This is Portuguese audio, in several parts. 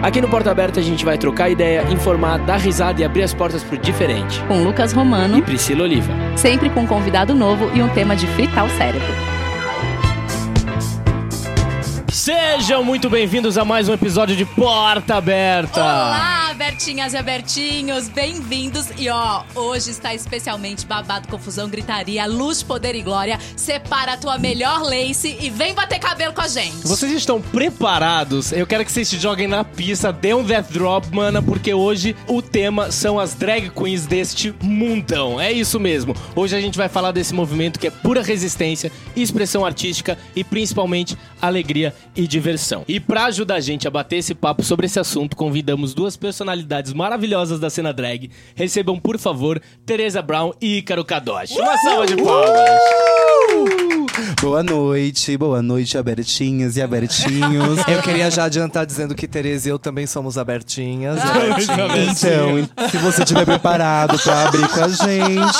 Aqui no Porta Aberta a gente vai trocar ideia, informar, dar risada e abrir as portas pro diferente. Com Lucas Romano. E Priscila Oliva. Sempre com um convidado novo e um tema de fritar o cérebro. Sejam muito bem-vindos a mais um episódio de Porta Aberta. Olá, Bertinhas e Abertinhos, bem-vindos. E ó, hoje está especialmente babado, confusão, gritaria, luz, poder e glória. Separa a tua melhor lace e vem bater cabelo com a gente. Vocês estão preparados? Eu quero que vocês se joguem na pista, dê um death drop, mana, porque hoje o tema são as drag queens deste mundão. É isso mesmo. Hoje a gente vai falar desse movimento que é pura resistência, expressão artística e principalmente alegria e diversão. E para ajudar a gente a bater esse papo sobre esse assunto, convidamos duas personalidades maravilhosas da cena drag. Recebam, por favor, Teresa Brown e Ícaro Kadoshi. Uma salva de palmas! Boa noite, boa noite, abertinhas e abertinhos. Eu queria já adiantar dizendo que Tereza e eu também somos abertinhas. então, se você estiver preparado pra abrir com a gente,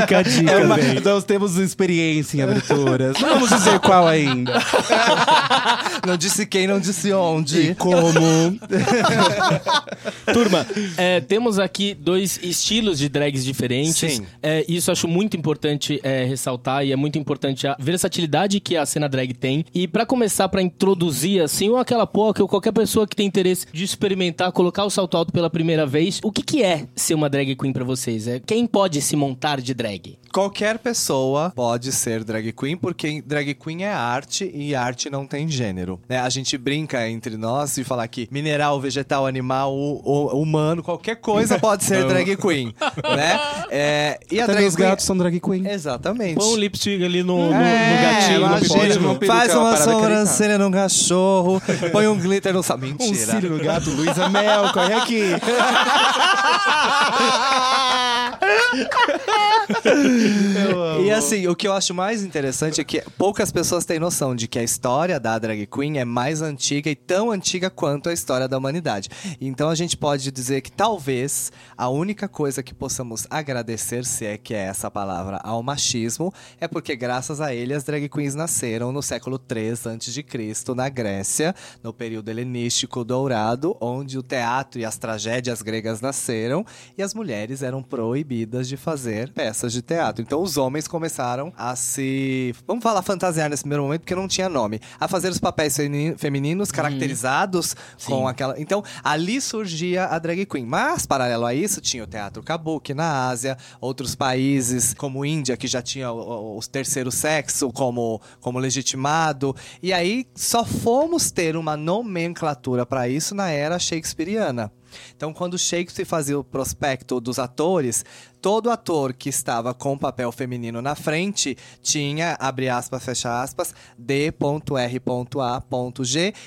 fica a dica. É uma, nós temos experiência em aberturas. Não vamos dizer qual ainda. não disse quem, não disse onde. E como. Turma, é, temos aqui dois estilos de drags diferentes. Sim. É, isso acho muito importante é, ressaltar e é muito importante a versatilidade que a cena drag tem. E para começar, para introduzir, assim, ou aquela poca, ou qualquer pessoa que tem interesse de experimentar, colocar o salto alto pela primeira vez, o que, que é ser uma drag queen para vocês? É, quem pode se montar de drag? Qualquer pessoa pode ser drag queen, porque drag queen é arte e arte não tem gênero. Né? A gente brinca entre nós e falar que mineral, vegetal, animal, o, o, humano, qualquer coisa pode ser drag queen, né? É, e a Até queen... gatos são drag queen. Exatamente. Põe um lipstick ali no, no, é, no gatinho, imagina, no Faz uma sobrancelha num cachorro, põe um glitter no... Mentira. Um cílio no gato, Luísa Mel, corre aqui. ハハハハ! E assim, o que eu acho mais interessante é que poucas pessoas têm noção de que a história da drag queen é mais antiga e tão antiga quanto a história da humanidade. Então a gente pode dizer que talvez a única coisa que possamos agradecer, se é que é essa palavra, ao machismo, é porque graças a ele as drag queens nasceram no século 3 a.C., na Grécia, no período helenístico dourado, onde o teatro e as tragédias gregas nasceram e as mulheres eram proibidas de fazer peças de teatro. Então os homens começaram a se. Vamos falar fantasiar nesse primeiro momento, porque não tinha nome. A fazer os papéis femininos caracterizados uhum. com aquela. Então ali surgia a drag queen. Mas, paralelo a isso, tinha o teatro kabuki na Ásia, outros países como Índia, que já tinha o, o terceiro sexo como, como legitimado. E aí só fomos ter uma nomenclatura para isso na era shakespeariana. Então, quando Shakespeare fazia o prospecto dos atores, todo ator que estava com o papel feminino na frente tinha, abre aspas, fecha aspas, D.R.A.G,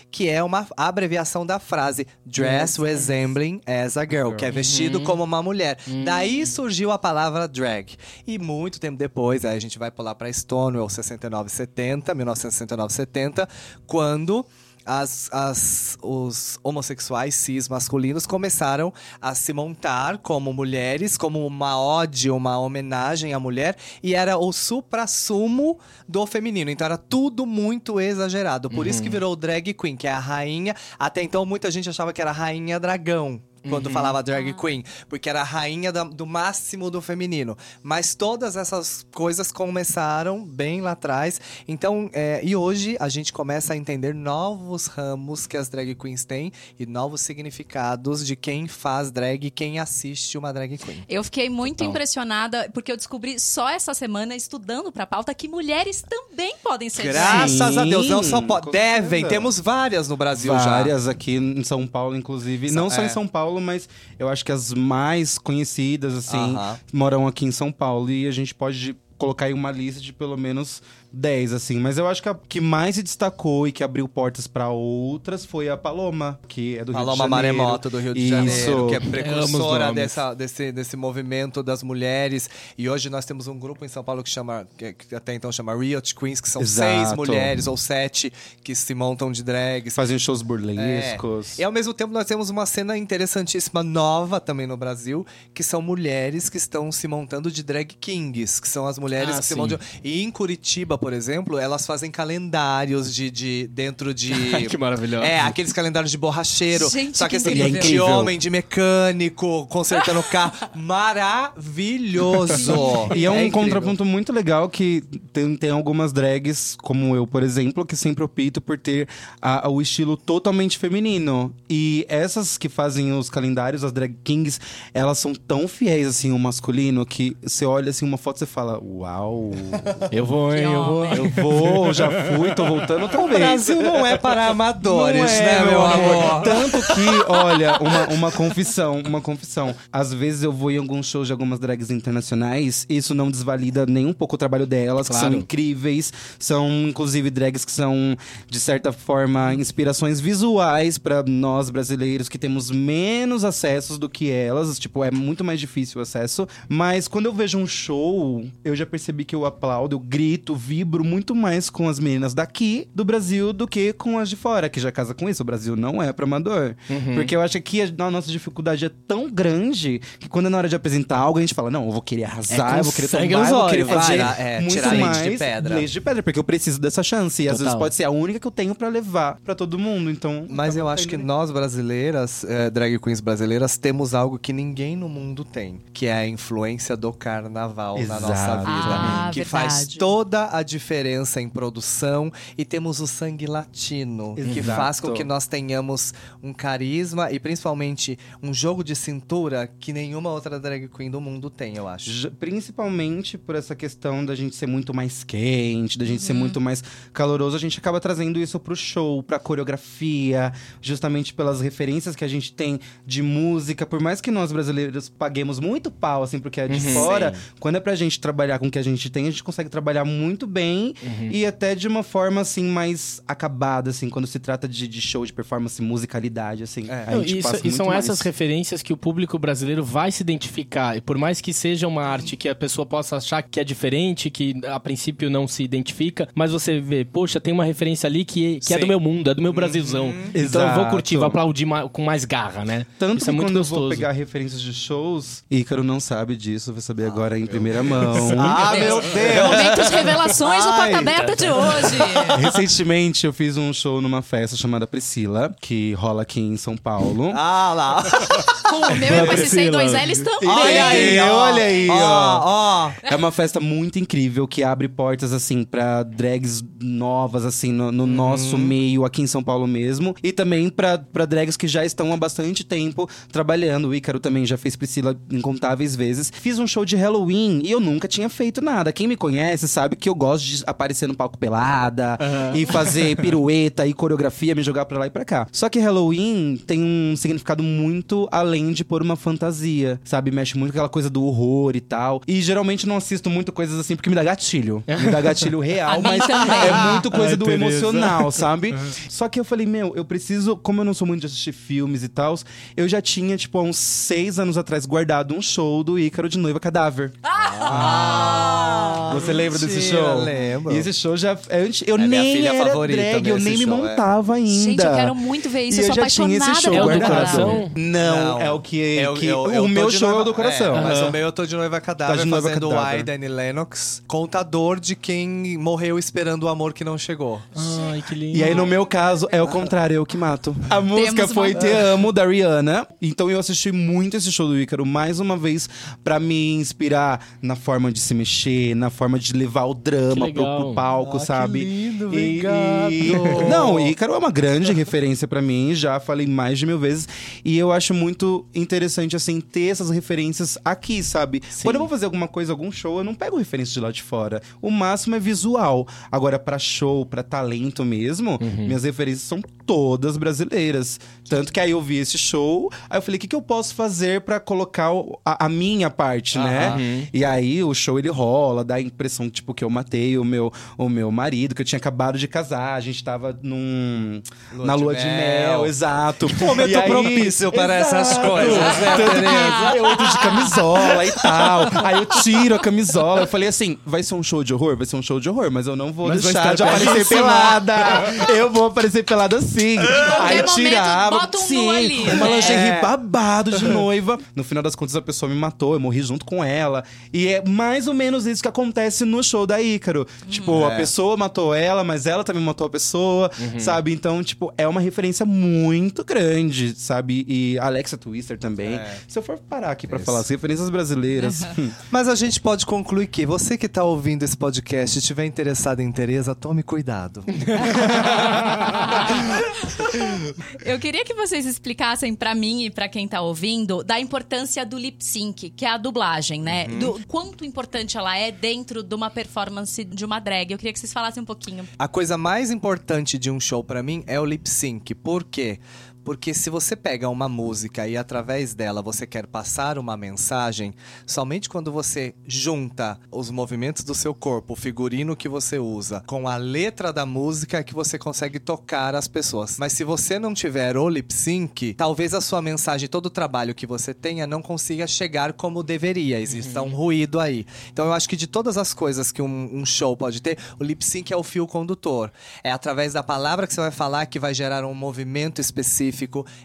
que é uma abreviação da frase Dress Resembling as a Girl, que é vestido uhum. como uma mulher. Uhum. Daí surgiu a palavra drag. E muito tempo depois, aí a gente vai pular para Stonewall 6970, 1969-70, quando as, as, os homossexuais cis masculinos começaram a se montar como mulheres, como uma ode, uma homenagem à mulher, e era o supra-sumo do feminino. Então era tudo muito exagerado. Por uhum. isso que uhum. virou drag queen, que é a rainha. Até então muita gente achava que era a rainha dragão quando uhum. falava drag ah. queen, porque era a rainha da, do máximo do feminino. Mas todas essas coisas começaram bem lá atrás. Então, é, e hoje a gente começa a entender novos ramos que as drag queens têm e novos significados de quem faz drag e quem assiste uma drag queen. Eu fiquei muito então. impressionada porque eu descobri só essa semana estudando para pauta que mulheres também podem ser Graças Sim, a Deus, não só podem, devem. Temos várias no Brasil várias já. Várias aqui em São Paulo, inclusive. Não só em é. São Paulo Paulo, mas eu acho que as mais conhecidas, assim, uh -huh. moram aqui em São Paulo. E a gente pode colocar aí uma lista de pelo menos 10, assim. Mas eu acho que a que mais se destacou e que abriu portas para outras foi a Paloma, que é do Paloma Rio de Janeiro. Paloma Maremoto, do Rio de Isso. Janeiro, que é precursora dessa, desse, desse movimento das mulheres. E hoje nós temos um grupo em São Paulo que chama, que, até então chama Riot Queens, que são Exato. seis mulheres ou sete que se montam de drags. Fazem shows burlescos. É. E ao mesmo tempo nós temos uma cena interessantíssima, nova também no Brasil, que são mulheres que estão se montando de drag kings, que são as mulheres Ah, que se sim. montam. E em Curitiba, por exemplo, elas fazem calendários de, de dentro de. Que maravilhoso. É, aqueles calendários de borracheiro. Gente, só que que assim, incrível. É de incrível. homem, de mecânico, consertando o carro. Maravilhoso! E é um incrível. contraponto muito legal que tem, tem algumas drags, como eu, por exemplo, que sempre opto por ter a- o estilo totalmente feminino. E essas que fazem os calendários, as drag kings, elas são tão fiéis, assim, ao masculino, que você olha, assim, uma foto e você fala, uau, Eu vou, hein? Eu vou. Eu vou, já fui, tô voltando outra O vez. Brasil não é para amadores, Não é, né, meu amor? Tanto que, olha, uma, uma confissão, uma confissão. Às vezes eu vou em alguns shows de algumas drags internacionais, isso não desvalida nem um pouco o trabalho delas, que Claro. são incríveis. São, inclusive, drags que são, de certa forma, inspirações visuais pra nós brasileiros que temos menos acessos do que elas. Tipo, é muito mais difícil o acesso. Mas quando eu vejo um show, eu já percebi que eu aplaudo, eu grito, vibro muito mais com as meninas daqui do Brasil do que com as de fora, que já casa com isso. O Brasil não é pra amador. Porque eu acho que a, a nossa dificuldade é tão grande que quando é na hora de apresentar algo, a gente fala: não, eu vou querer arrasar, com eu vou querer tombar, eu vou querer fazer vai, é, muito tirar leite mais de pedra. leite de pedra, porque eu preciso dessa chance. E às Total. vezes pode ser a única que eu tenho pra levar pra todo mundo. Então. Mas eu acho que nós brasileiras, eh, drag queens brasileiras, temos algo que ninguém no mundo tem, que é a influência do carnaval na nossa Exato. vida. Ah, que verdade. faz toda a diferença em produção e temos o sangue latino, que Exato. faz com que nós tenhamos um carisma e principalmente um jogo de cintura que nenhuma outra drag queen do mundo tem, eu acho. Principalmente por essa questão da gente ser muito mais quente, da gente Uhum. ser muito mais caloroso, a gente acaba trazendo isso pro show, pra coreografia, justamente pelas referências que a gente tem de música. Por mais que nós brasileiros paguemos muito pau, assim, porque é de Uhum. fora, quando é pra gente trabalhar com o que a gente tem, a gente consegue trabalhar muito bem Uhum. e até de uma forma, assim, mais acabada, assim, quando se trata de, de show, de performance, musicalidade, assim. É. a Não, gente isso- passa e são mais. essas referências que o público brasileiro vai se identificar. E por mais que seja uma arte que a pessoa possa achar que é diferente, que a princípio não se identifica, mas você vê, poxa, tem uma referência ali que, que é do meu mundo, é do meu Brasilzão. Então eu vou Exato. curtir, vou aplaudir com mais garra, né? Tanto Isso que é muito quando eu gostoso. vou pegar referências de shows, Ícaro não sabe disso, vai saber agora em primeira mão. Ah, meu Deus! Momento de revelações do Ai, Porta Aberta de hoje. Recentemente eu fiz um show numa festa chamada Priscila, que rola aqui em São Paulo. Ah lá! Com o meu e PSC e dois L's também. Olha aí, olha aí, ó. ó. É uma festa muito incrível que abre portas, assim, pra drags novas, assim, no, no nosso meio aqui em São Paulo mesmo. E também pra, pra drags que já estão há bastante tempo trabalhando. O Ícaro também já fez Priscila incontáveis vezes. Fiz um show de Halloween e eu nunca tinha feito nada. Quem me conhece sabe que eu gosto de aparecer no palco pelada e fazer pirueta e coreografia, me jogar pra lá e pra cá. Só que Halloween tem um significado muito além de pôr uma fantasia, sabe? Mexe muito com aquela coisa do horror e tal. E geralmente não assisto muito coisas assim porque me dá gatilho. Me dá gatilho real, mas é muito coisa Ai, do Tereza. emocional, sabe? Só que eu falei, meu, eu preciso, como eu não sou muito de assistir filmes e tal, eu já tinha, tipo, há uns seis anos atrás, guardado um show do Ícaro de Noiva Cadáver. Ah, Você lembra desse mentira, show? Lembro. E esse show já. Eu, eu É minha nem filha era favorita drag, eu nem me show, é. montava ainda. Gente, eu quero muito ver isso. E eu sou já tinha esse show É guardado. coração? Não, Não. é o que. Eu- que- eu- eu o meu show é o noiva- do coração. É, mas o meu eu tô de noiva cadáver Tá de noiva fazendo cadáver. o I, Danny Lennox, contador de quem morreu esperando o amor que não chegou. Ai, que lindo. E aí, no meu caso, é o contrário, eu que mato. A música foi Te Amo, da Rihanna. Então eu assisti muito esse show do Ícaro, mais uma vez, pra me inspirar na forma de se mexer, na forma de levar o drama Que pro, legal. pro palco, Ah, que sabe? lindo, E- obrigado. e- Não, o Ícaro é uma grande referência pra mim, já falei mais de mil vezes. E eu acho muito interessante, assim, ter essas referências aqui, sabe? Quando eu vou fazer alguma coisa, algum show, eu não pego referência de lá de fora. O máximo é visual. Agora, pra show, pra talento mesmo, minhas referências são todas brasileiras. Tanto que aí eu vi esse show, aí eu falei, o que, que eu posso fazer pra colocar a, a minha parte, né? E aí o show ele rola, dá a impressão, tipo, que eu matei o meu, o meu marido, que eu tinha acabado de casar, a gente tava num. Lua na de lua de mel, mel. exato. Momento E aí- propício para essas Exato. coisas, né, Tanto Tereza? que eu entro de camisola e tal. Aí eu tiro a camisola. Eu falei assim: vai ser um show de horror? Vai ser um show de horror, mas eu não vou Mas deixar de aparecer pelada. Eu vou aparecer pelada Sim. Aí momento, tirava. bota um sim, ali, uma né? lingerie É. babado de noiva. No final das contas, a pessoa me matou, eu morri junto com ela. E é mais ou menos isso que acontece no show da Ícaro. Tipo, a É. pessoa matou ela, mas ela também matou a pessoa, sabe? Então, tipo, é uma referência muito grande, sabe? E Alexa Twister também. É. Se eu for parar aqui pra Isso. falar as referências brasileiras. hum, Mas a gente pode concluir que você que tá ouvindo esse podcast e estiver interessado em Tereza, tome cuidado. Eu queria que vocês explicassem pra mim e pra quem tá ouvindo da importância do lip sync, que é a dublagem, né? Uhum. Do quanto importante ela é dentro de uma performance de uma drag. Eu queria que vocês falassem um pouquinho. A coisa mais importante de um show pra mim é o lip sync. Por quê? Porque se você pega uma música e através dela você quer passar uma mensagem, somente quando você junta os movimentos do seu corpo, o figurino que você usa, com a letra da música é que você consegue tocar as pessoas. Mas se você não tiver o lip sync, talvez a sua mensagem, todo o trabalho que você tenha não consiga chegar como deveria. Exista um ruído aí. Então eu acho que de todas as coisas que um, um show pode ter, o lip sync é o fio condutor. É através da palavra que você vai falar que vai gerar um movimento específico.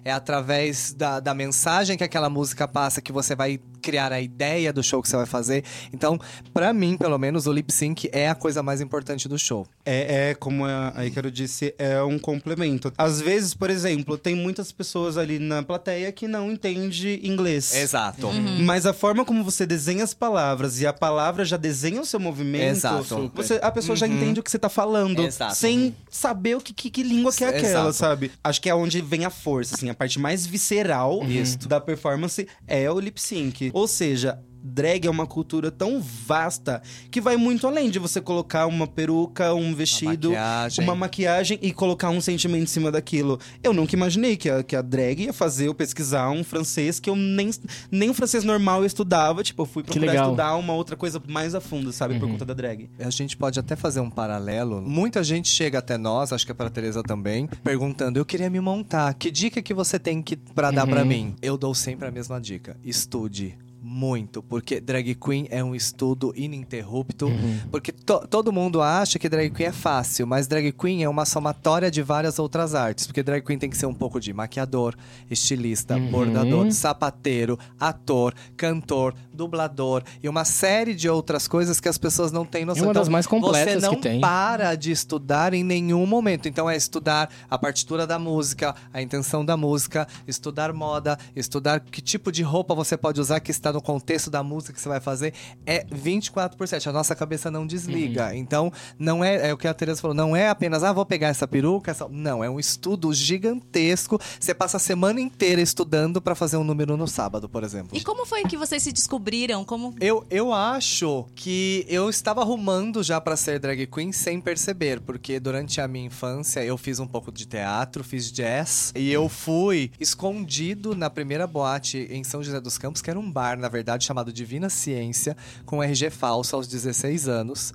É através da, da mensagem que aquela música passa que você vai criar a ideia do show que você vai fazer. Então, pra mim, pelo menos, o lip sync é a coisa mais importante do show. É, é, como a a Ícaro disse, é um complemento. Às vezes, por exemplo, tem muitas pessoas ali na plateia que não entende inglês. Exato. Uhum. Mas a forma como você desenha as palavras e a palavra já desenha o seu movimento, Exato. você, a pessoa já entende o que você tá falando, Exato. sem saber o que, que, que língua que é aquela, Exato. sabe? Acho que é onde vem a força, assim, a parte mais visceral da performance é o lip sync. Ou seja, drag é uma cultura tão vasta que vai muito além de você colocar uma peruca, um vestido, maquiagem. uma maquiagem e colocar um sentimento em cima daquilo. Eu nunca imaginei que a, que a drag ia fazer eu pesquisar um francês que eu nem, nem o francês normal eu estudava. Tipo, eu fui procurar estudar uma outra coisa mais a fundo, sabe? Por conta da drag. A gente pode até fazer um paralelo. Muita gente chega até nós, acho que é pra Tereza também, perguntando: "Eu queria me montar. Que dica que você tem que para dar pra mim?" Eu dou sempre a mesma dica: estude muito, porque drag queen é um estudo ininterrupto, porque to- todo mundo acha que drag queen é fácil, mas drag queen é uma somatória de várias outras artes, porque drag queen tem que ser um pouco de maquiador, estilista, bordador, sapateiro, ator, cantor, dublador e uma série de outras coisas que as pessoas não têm noção. É uma das Então, mais completas você não que tem. para de estudar em nenhum momento. Então é estudar a partitura da música, a intenção da música, estudar moda, estudar que tipo de roupa você pode usar que está no contexto da música que você vai fazer. É 24 por 7. A nossa cabeça não desliga. Então, não é, é o que a Teresa falou, não é apenas, ah, vou pegar essa peruca, essa... não, é um estudo gigantesco. Você passa a semana inteira estudando para fazer um número no sábado, por exemplo. E como foi que vocês se descobriram? Como Eu, eu acho que eu estava arrumando já pra ser drag queen sem perceber, porque durante a minha infância eu fiz um pouco de teatro, fiz jazz e eu fui escondido na primeira boate em São José dos Campos, que era um bar, na verdade, chamado Divina Ciência, com RG falso aos 16 anos.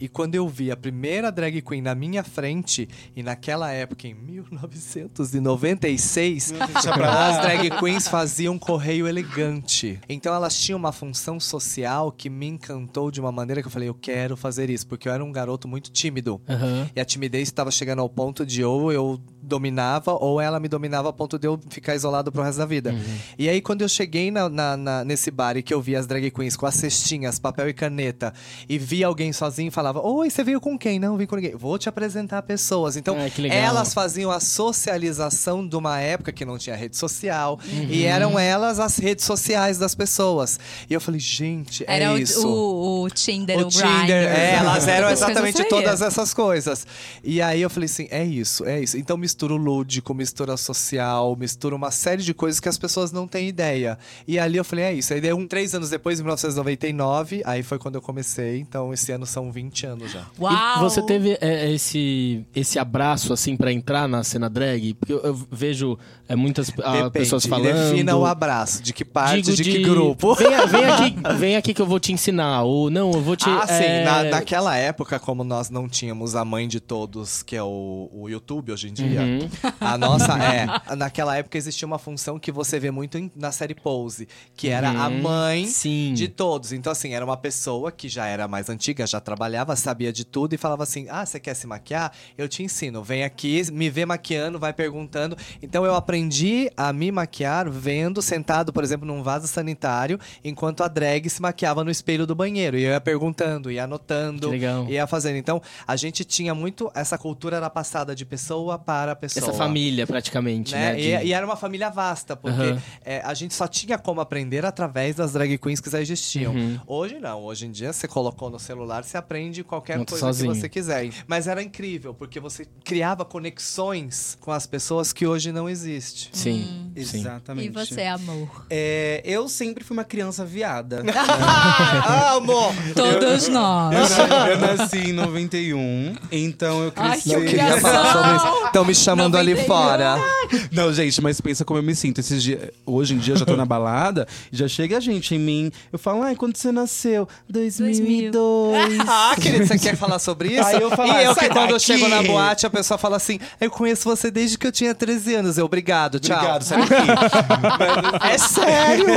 E quando eu vi a primeira drag queen na minha frente, e naquela época, em 1996, as drag queens faziam correio elegante. Então elas tinham uma função social que me encantou de uma maneira que eu falei, eu quero fazer isso, porque eu era um garoto muito tímido. Aham. E a timidez estava chegando ao ponto de ou eu dominava ou ela me dominava a ponto de eu ficar isolado pro resto da vida. E aí, quando eu cheguei na- na- na- nesse bar e que eu vi as drag queens com as cestinhas, papel e caneta, e vi alguém sozinho e falava: Oi, você veio com quem? Não, vim com ninguém. Vou te apresentar pessoas. Então, Ah, elas faziam a socialização de uma época que não tinha rede social. E eram elas as redes sociais das pessoas. E eu falei, gente, é era o, isso. o, o Tinder, o, O Tinder, Grindr. é, elas eram exatamente todas essas coisas. E aí eu falei assim, é isso, é isso. Então mistura o lúdico, mistura social, mistura uma série de coisas que as pessoas não têm ideia. E ali eu falei, é isso. Aí deu um, três anos depois, em 1999, aí foi quando eu comecei. Então esse ano são 20 anos já. Uau! E você teve é, esse, esse abraço, assim, pra entrar na cena drag? Porque eu, eu vejo é, muitas ah, Depende, pessoas falando... Defina o abraço, de que parte, Digo de, que grupo. Vem, vem aqui, vem aqui que eu vou te ensinar. Ou não, eu vou te... Ah, sim. é, Na- naquela época, como nós não tínhamos a mãe de todos, que é o, o YouTube hoje em dia, Uhum. a nossa é. Naquela época existia uma função que você vê muito em- na série Pose, que era a Uhum. mãe Sim. de todos. Então, assim, era uma pessoa que já era mais antiga, já trabalhava maquiava, sabia de tudo e falava assim: ah, você quer se maquiar? Eu te ensino. Vem aqui, me vê maquiando, vai perguntando. Então eu aprendi a me maquiar vendo, sentado, por exemplo, num vaso sanitário, enquanto a drag se maquiava no espelho do banheiro. E eu ia perguntando, ia anotando, ia fazendo. Então a gente tinha muito. Essa cultura era passada de pessoa para pessoa. Essa família, praticamente, né? né? De... E, e, era uma família vasta, porque uhum. é, a gente só tinha como aprender através das drag queens que já existiam. Uhum. Hoje não. Hoje em dia, você colocou no celular, você aprende qualquer Muito coisa sozinho. que você quiser. Mas era incrível, porque você criava conexões com as pessoas que hoje não existem. Sim, hum. exatamente. E você, amor? É, eu sempre fui uma criança viada. ah, amor! Todos eu, nós. Eu, eu, nasci em 91, então eu cresci. Ai, eu queria falar sobre isso. Estão me chamando 91. ali fora. Não, gente, mas pensa como eu me sinto. Esses dias, hoje em dia eu já tô na balada, já chega a gente em mim. Eu falo, ai, quando você nasceu? 2002. ah, querido, você quer falar sobre isso? Aí eu falo, e eu que quando eu chego na boate, a pessoa fala assim: Eu conheço você desde que eu tinha 13 anos. Eu, obrigado, tchau. Obrigado, sai daqui. é sério!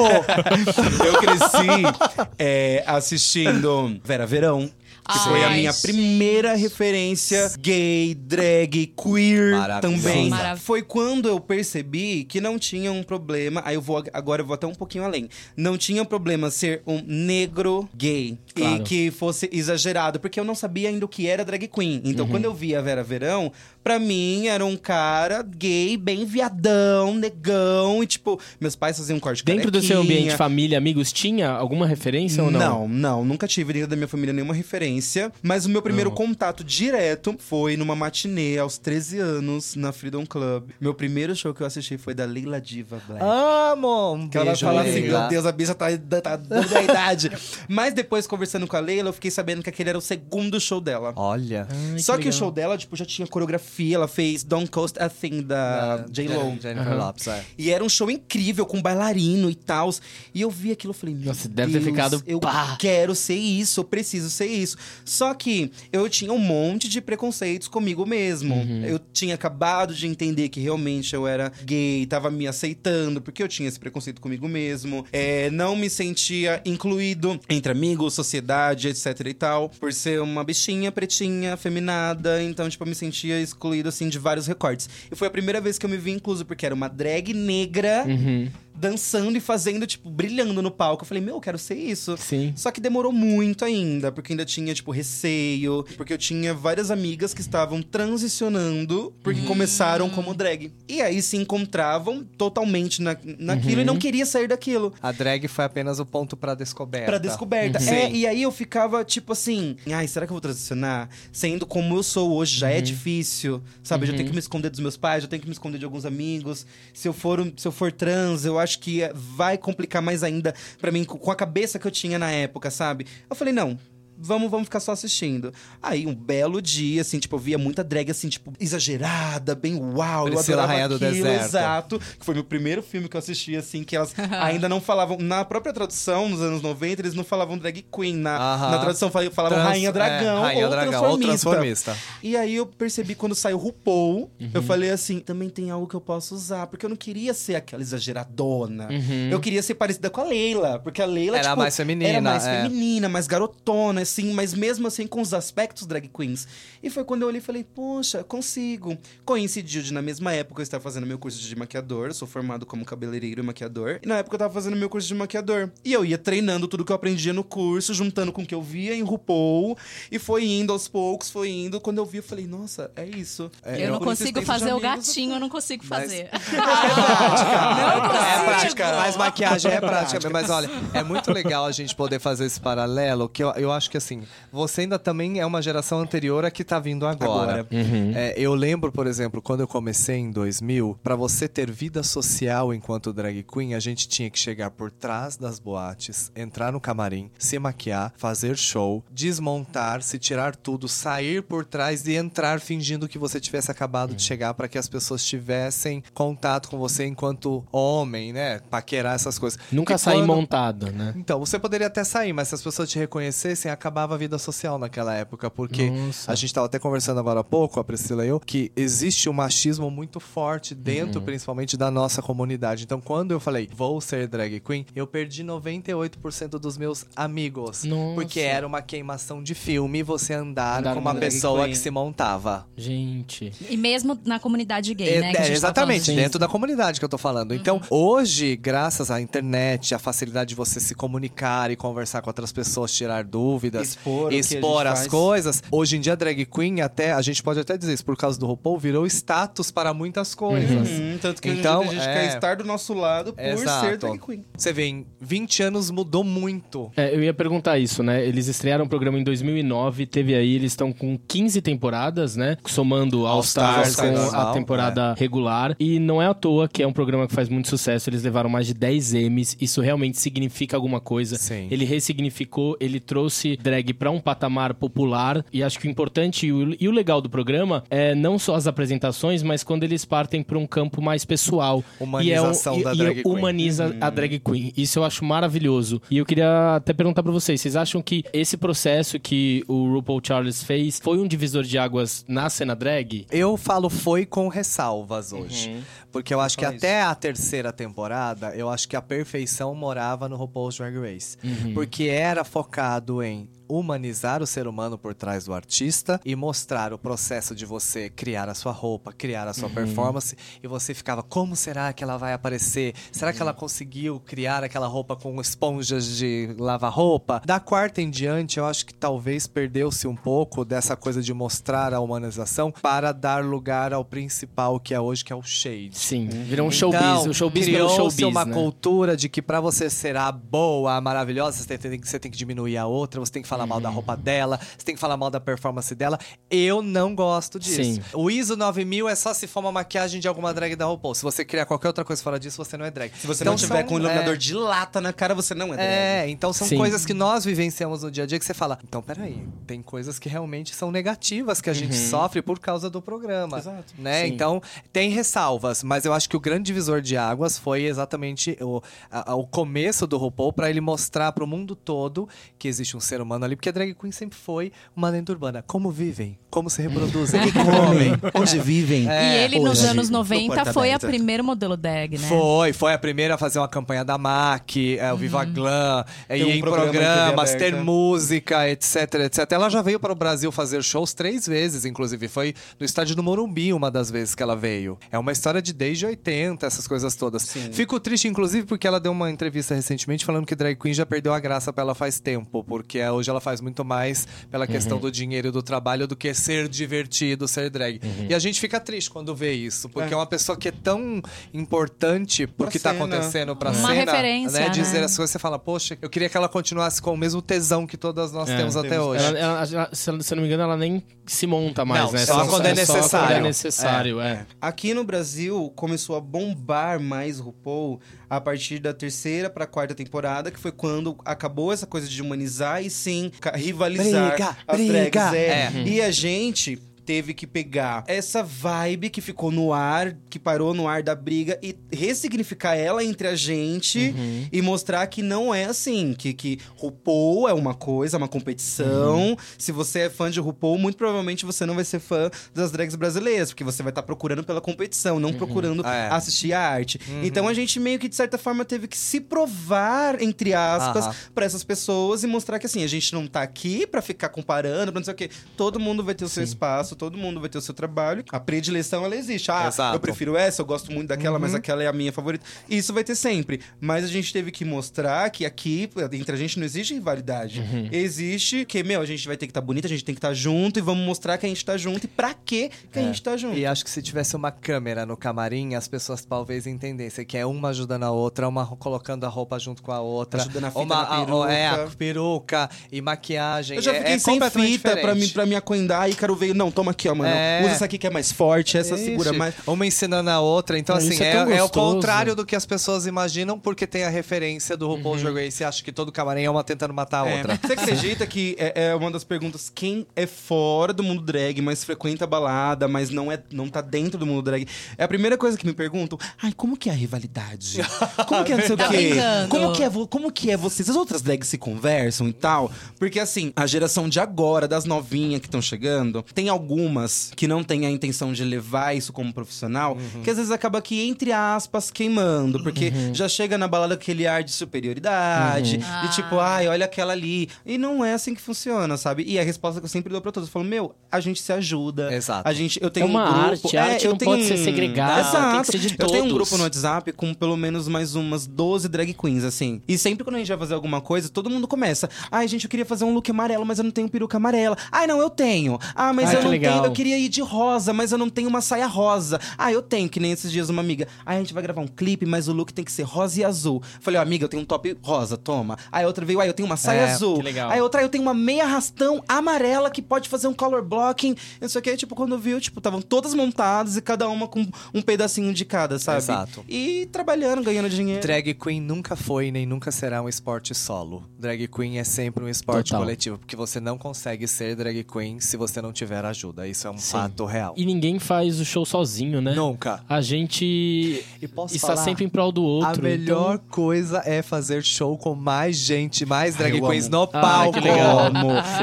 eu cresci é, assistindo Vera Verão. Que foi a minha primeira referência gay, drag, queer também. Foi quando eu percebi que não tinha um problema. Aí eu vou agora eu vou até um pouquinho além. Não tinha um problema ser um negro gay claro. e que fosse exagerado, porque eu não sabia ainda o que era drag queen. Então uhum. quando eu vi a Vera Verão, pra mim era um cara gay, bem viadão, negão e tipo, meus pais faziam um corte Dentro do seu ambiente, família, amigos, tinha alguma referência ou não? Não, não, nunca tive dentro da minha família nenhuma referência mas o meu primeiro contato direto foi numa matinê aos 13 anos na Freedom Club. Meu primeiro show que eu assisti foi da Leila Diva Black. Amo! Um que ela fala assim: meu Deus, a bicha tá, tá dando a idade. mas depois, conversando com a Leila, eu fiquei sabendo que aquele era o segundo show dela. Olha. Ai, Só que, que o show dela, tipo, já tinha coreografia. Ela fez Don't Coast a Thing da J-Lo. Jennifer uhum. Lopes, é. E era um show incrível, com bailarino e tal. E eu vi aquilo e falei: Meu Nossa, Deus, deve ter ficado. Eu pá. quero ser isso, eu preciso ser isso. Só que eu tinha um monte de preconceitos comigo mesmo. Uhum. Eu tinha acabado de entender que realmente eu era gay, tava me aceitando, porque eu tinha esse preconceito comigo mesmo. É, não me sentia incluído entre amigos, sociedade, etc e tal, por ser uma bichinha pretinha, afeminada. Então, tipo, eu me sentia excluído, assim, de vários recortes. E foi a primeira vez que eu me vi incluso, porque era uma drag negra. Uhum dançando e fazendo, tipo, brilhando no palco. Eu falei, meu, eu quero ser isso. Sim. Só que demorou muito ainda, porque ainda tinha, tipo, receio. Porque eu tinha várias amigas que estavam transicionando, porque uhum. começaram como drag. E aí se encontravam totalmente na, naquilo uhum. e não uhum. queria sair daquilo. A drag foi apenas o ponto pra descoberta. Pra descoberta. Uhum. É, e aí eu ficava, tipo assim, ai, será que eu vou transicionar? Sendo como eu sou hoje, já é uhum. difícil, sabe? Eu já tenho que uhum. me esconder dos meus pais, já tenho que me esconder de alguns amigos. Se eu for, se eu for trans, eu acho acho que vai complicar mais ainda para mim com a cabeça que eu tinha na época, sabe? Eu falei, não, vamos, vamos ficar só assistindo. Aí, um belo dia, assim, tipo, eu via muita drag, assim, tipo, exagerada, bem uau. Priscila eu adorava Rainha do aquilo, Deserto. Exato. Que foi meu primeiro filme que eu assisti, assim, que elas ainda não falavam... Na própria tradução, nos anos 90, eles não falavam drag queen. Na, uh -huh. na tradução, falavam Trans, Rainha Dragão, é, Rainha ou, Dragão transformista. ou Transformista. E aí, eu percebi, quando saiu RuPaul, uhum. eu falei assim, também tem algo que eu posso usar. Porque eu não queria ser aquela exageradona. Uhum. Eu queria ser parecida com a Leila. Porque a Leila, era tipo, mais feminina. Era mais é. feminina, mais garotona, assim, mas mesmo assim com os aspectos drag queens. E foi quando eu olhei e falei, poxa, consigo. Coincidiu de na mesma época eu estava fazendo meu curso de maquiador, sou formado como cabeleireiro e maquiador. E na época eu estava fazendo meu curso de maquiador. E eu ia treinando tudo que eu aprendia no curso, juntando com o que eu via em RuPaul. E foi indo aos poucos, foi indo. Quando eu vi, eu falei, nossa, é isso. É, eu não consigo fazer o gatinho, eu não consigo fazer. Mas... é prática. Não é prática. Mas maquiagem é prática. Mas olha, é muito legal a gente poder fazer esse paralelo, que eu, eu acho que assim, você ainda também é uma geração anterior a que tá vindo agora. agora. Uhum. É, eu lembro, por exemplo, quando eu comecei em 2000, para você ter vida social enquanto drag queen, a gente tinha que chegar por trás das boates, entrar no camarim, se maquiar, fazer show, desmontar, se tirar tudo, sair por trás e entrar fingindo que você tivesse acabado uhum. de chegar para que as pessoas tivessem contato com você enquanto homem, né? Paquerar essas coisas. Nunca sair quando... montado, né? Então, você poderia até sair, mas se as pessoas te reconhecessem, acabou acabava a vida social naquela época, porque Nossa. a gente tava até conversando agora há pouco, a Priscila e eu, que existe um machismo muito forte dentro, uhum. principalmente, da nossa comunidade. Então, quando eu falei, vou ser drag queen, eu perdi 98% dos meus amigos. Nossa. Porque era uma queimação de filme você andar, andar com uma pessoa que se montava. Gente. E mesmo na comunidade gay, é, né? É, exatamente, tá dentro da comunidade que eu tô falando. Então, uhum. hoje, graças à internet, à facilidade de você se comunicar e conversar com outras pessoas, tirar dúvidas, expor, expor as faz. coisas, hoje em dia, drag queen, até a gente pode até dizer isso, por causa do RuPaul, virou status para muitas coisas. Uhum, tanto que então, a gente é... quer estar do nosso lado por Exato. ser drag queen. Você vê, em 20 anos mudou muito. É, eu ia perguntar isso, né? Eles estrearam o programa em 2009, teve aí, eles estão com 15 temporadas, né? Somando All, All Stars, Stars com a temporada é. regular. E não é à toa que é um programa que faz muito sucesso. Eles levaram mais de 10 M's. Isso realmente significa alguma coisa. Sim. Ele ressignificou, ele trouxe drag para um patamar popular. E acho que o importante e o, legal do programa é não só as apresentações, mas quando eles partem para um campo mais pessoal. Humanização e é um, da e, drag e humaniza a drag queen. Isso eu acho maravilhoso. E eu queria até perguntar para vocês, vocês acham que esse processo que o RuPaul Charles fez foi um divisor de águas na cena drag? Eu falo foi com ressalvas hoje. Uhum. Porque eu acho que até a terceira temporada, eu acho que a perfeição morava no RuPaul's Drag Race. Uhum. Porque era focado em humanizar o ser humano por trás do artista e mostrar o processo de você criar a sua roupa, criar a sua uhum. performance e você ficava, como será que ela vai aparecer? Será que ela conseguiu criar aquela roupa com esponjas de lavar roupa? Da quarta em diante, eu acho que talvez perdeu-se um pouco dessa coisa de mostrar a humanização para dar lugar ao principal que é hoje, que é o shade. Sim, virou um showbiz, então, o showbiz criou showbiz, uma né? cultura de que para você ser a boa, a maravilhosa, você tem, você tem que diminuir a outra, você tem que falar mal da roupa dela, você tem que falar mal da performance dela. Eu não gosto disso. Sim. O ISO 9000 é só se for uma maquiagem de alguma drag da RuPaul. Se você criar qualquer outra coisa fora disso, você não é drag. Se você então, não tiver são, com um iluminador é... de lata na cara, você não é drag. É, então são Sim. coisas que nós vivenciamos no dia a dia que você fala, então peraí, tem coisas que realmente são negativas que a gente uhum. sofre por causa do programa. Exato. Né? Sim. Então, tem ressalvas, mas eu acho que o grande divisor de águas foi exatamente o, a, o começo do RuPaul para ele mostrar para o mundo todo que existe um ser humano ali, porque a drag queen sempre foi uma lenda urbana. Como vivem? Como se reproduzem? O que comem? Onde vivem? É, e ele, nos anos 90, foi a primeira modelo drag, né? Foi, foi a primeira a fazer uma campanha da MAC, é, o Viva uhum. Glam, é, ir um em programas, ter música, etc, etc. Ela já veio para o Brasil fazer shows três vezes, inclusive. Foi no estádio do Morumbi uma das vezes que ela veio. É uma história de desde 80, essas coisas todas. Sim. Fico triste, inclusive, porque ela deu uma entrevista recentemente falando que drag queen já perdeu a graça pra ela faz tempo, porque hoje ela faz muito mais pela uhum. questão do dinheiro e do trabalho do que ser divertido, ser drag. Uhum. E a gente fica triste quando vê isso, porque é, é uma pessoa que é tão importante pro pra que tá cena. tá acontecendo pra uma cena. Referência, né? Dizer né? as coisas, você fala, poxa, eu queria que ela continuasse com o mesmo tesão que todas nós é, temos, temos até hoje. Ela, ela, se eu não me engano, ela nem se monta mais, não, né? Só, só quando é necessário. Só quando é necessário, é. é. Aqui no Brasil começou a bombar mais RuPaul a partir da terceira para quarta temporada, que foi quando acabou essa coisa de humanizar e sim rivalizar briga, as briga. drags. É. É. E a gente teve que pegar essa vibe que ficou no ar, que parou no ar da briga e ressignificar ela entre a gente uhum. e mostrar que não é assim, que, que RuPaul é uma coisa, uma competição. Uhum. Se você é fã de RuPaul, muito provavelmente você não vai ser fã das drags brasileiras, porque você vai estar tá procurando pela competição, não uhum. procurando é. assistir a arte. Uhum. Então a gente meio que de certa forma teve que se provar entre aspas para essas pessoas e mostrar que assim, a gente não tá aqui para ficar comparando, pra não sei o quê. Todo mundo vai ter o Sim. seu espaço, todo mundo vai ter o seu trabalho. A predileção, ela existe. Ah, Exato. eu prefiro essa, eu gosto muito daquela, uhum. mas aquela é a minha favorita. Isso vai ter sempre. Mas a gente teve que mostrar que aqui, entre a gente, não existe rivalidade. Uhum. Existe que, meu, a gente vai ter que estar tá bonita, a gente tem que estar tá junto e vamos mostrar que a gente tá junto e pra quê que é. a gente tá junto. E acho que se tivesse uma câmera no camarim, as pessoas talvez entendessem que é uma ajudando a outra, uma colocando a roupa junto com a outra. Ajudando a fita uma, na peruca. é, a peruca e maquiagem. Eu já é, fiquei é, sem fita pra me, pra me acoendar e Ícaro veio, não, toma toma aqui, ó, mano. É. Usa essa aqui que é mais forte, essa Ixi. segura mais. Uma ensinando a outra. Então, assim, é, é, é, o contrário do que as pessoas imaginam, porque tem a referência do RuPaul's uhum. Drag Race e acha que todo camarim é uma tentando matar a é. outra. Você acredita que é, é, uma das perguntas quem é fora do mundo drag, mas frequenta a balada, mas não, é, não tá dentro do mundo drag? É a primeira coisa que me perguntam. Ai, como que é a rivalidade? Como que é não sei o tá quê? Como que é, como que é vocês? As outras drags se conversam e tal? Porque, assim, a geração de agora, das novinhas que estão chegando, tem algumas que não têm a intenção de levar isso como profissional, uhum. que às vezes acaba que, entre aspas, queimando. Porque uhum. já chega na balada com aquele ar de superioridade, uhum. de tipo, ah. ai, olha aquela ali. E não é assim que funciona, sabe? E a resposta que eu sempre dou pra todos, eu falo, meu, a gente se ajuda. Exato. A gente, eu tenho é uma um grupo, arte, a arte eu não tenho, pode ser segregada, Exato. tem que ser de todos. Eu tenho um grupo no WhatsApp com pelo menos mais umas 12 drag queens, assim. E sempre quando a gente vai fazer alguma coisa, todo mundo começa. Ai, gente, eu queria fazer um look amarelo, mas eu não tenho peruca amarela. Ai, não, eu tenho. Ah, mas Ai, eu não legal. Tenho. Eu queria ir de rosa, mas eu não tenho uma saia rosa. Ah, eu tenho, que nem esses dias uma amiga. Ai, a gente vai gravar um clipe, mas o look tem que ser rosa e azul. Falei, ó, oh, amiga, eu tenho um top rosa, toma. Aí outra veio, ai, eu tenho uma saia é, azul. Aí outra, eu tenho uma meia rastão amarela que pode fazer um color blocking. Isso aqui, tipo, quando viu, tipo, estavam todas montadas e cada uma com um pedacinho de cada, sabe? Exato. E trabalhando, ganhando dinheiro. Drag queen nunca foi nem nunca será um esporte solo. Drag queen é sempre um esporte Total. coletivo, porque você não consegue ser drag queen se você não tiver ajuda. Isso é um Sim. fato real. E ninguém faz o show sozinho, né? Nunca. A gente está falar, sempre em prol do outro. A melhor então... coisa é fazer show com mais gente, mais drag Ai, queens amo. no palco. Ah, que legal.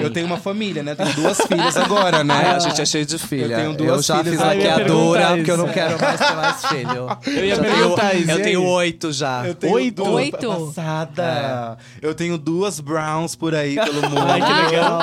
Eu tenho uma família, né? Tenho duas filhas agora, né? Ai, a gente é cheio de filha. Eu tenho duas eu já filhas. fiz maquiadora, porque eu não quero mais ter mais filho. Eu ia perguntar isso. Eu tenho oito já. Eu tenho oito? Oito? Passada. É. Eu tenho duas Browns por aí pelo mundo. Ai, que legal.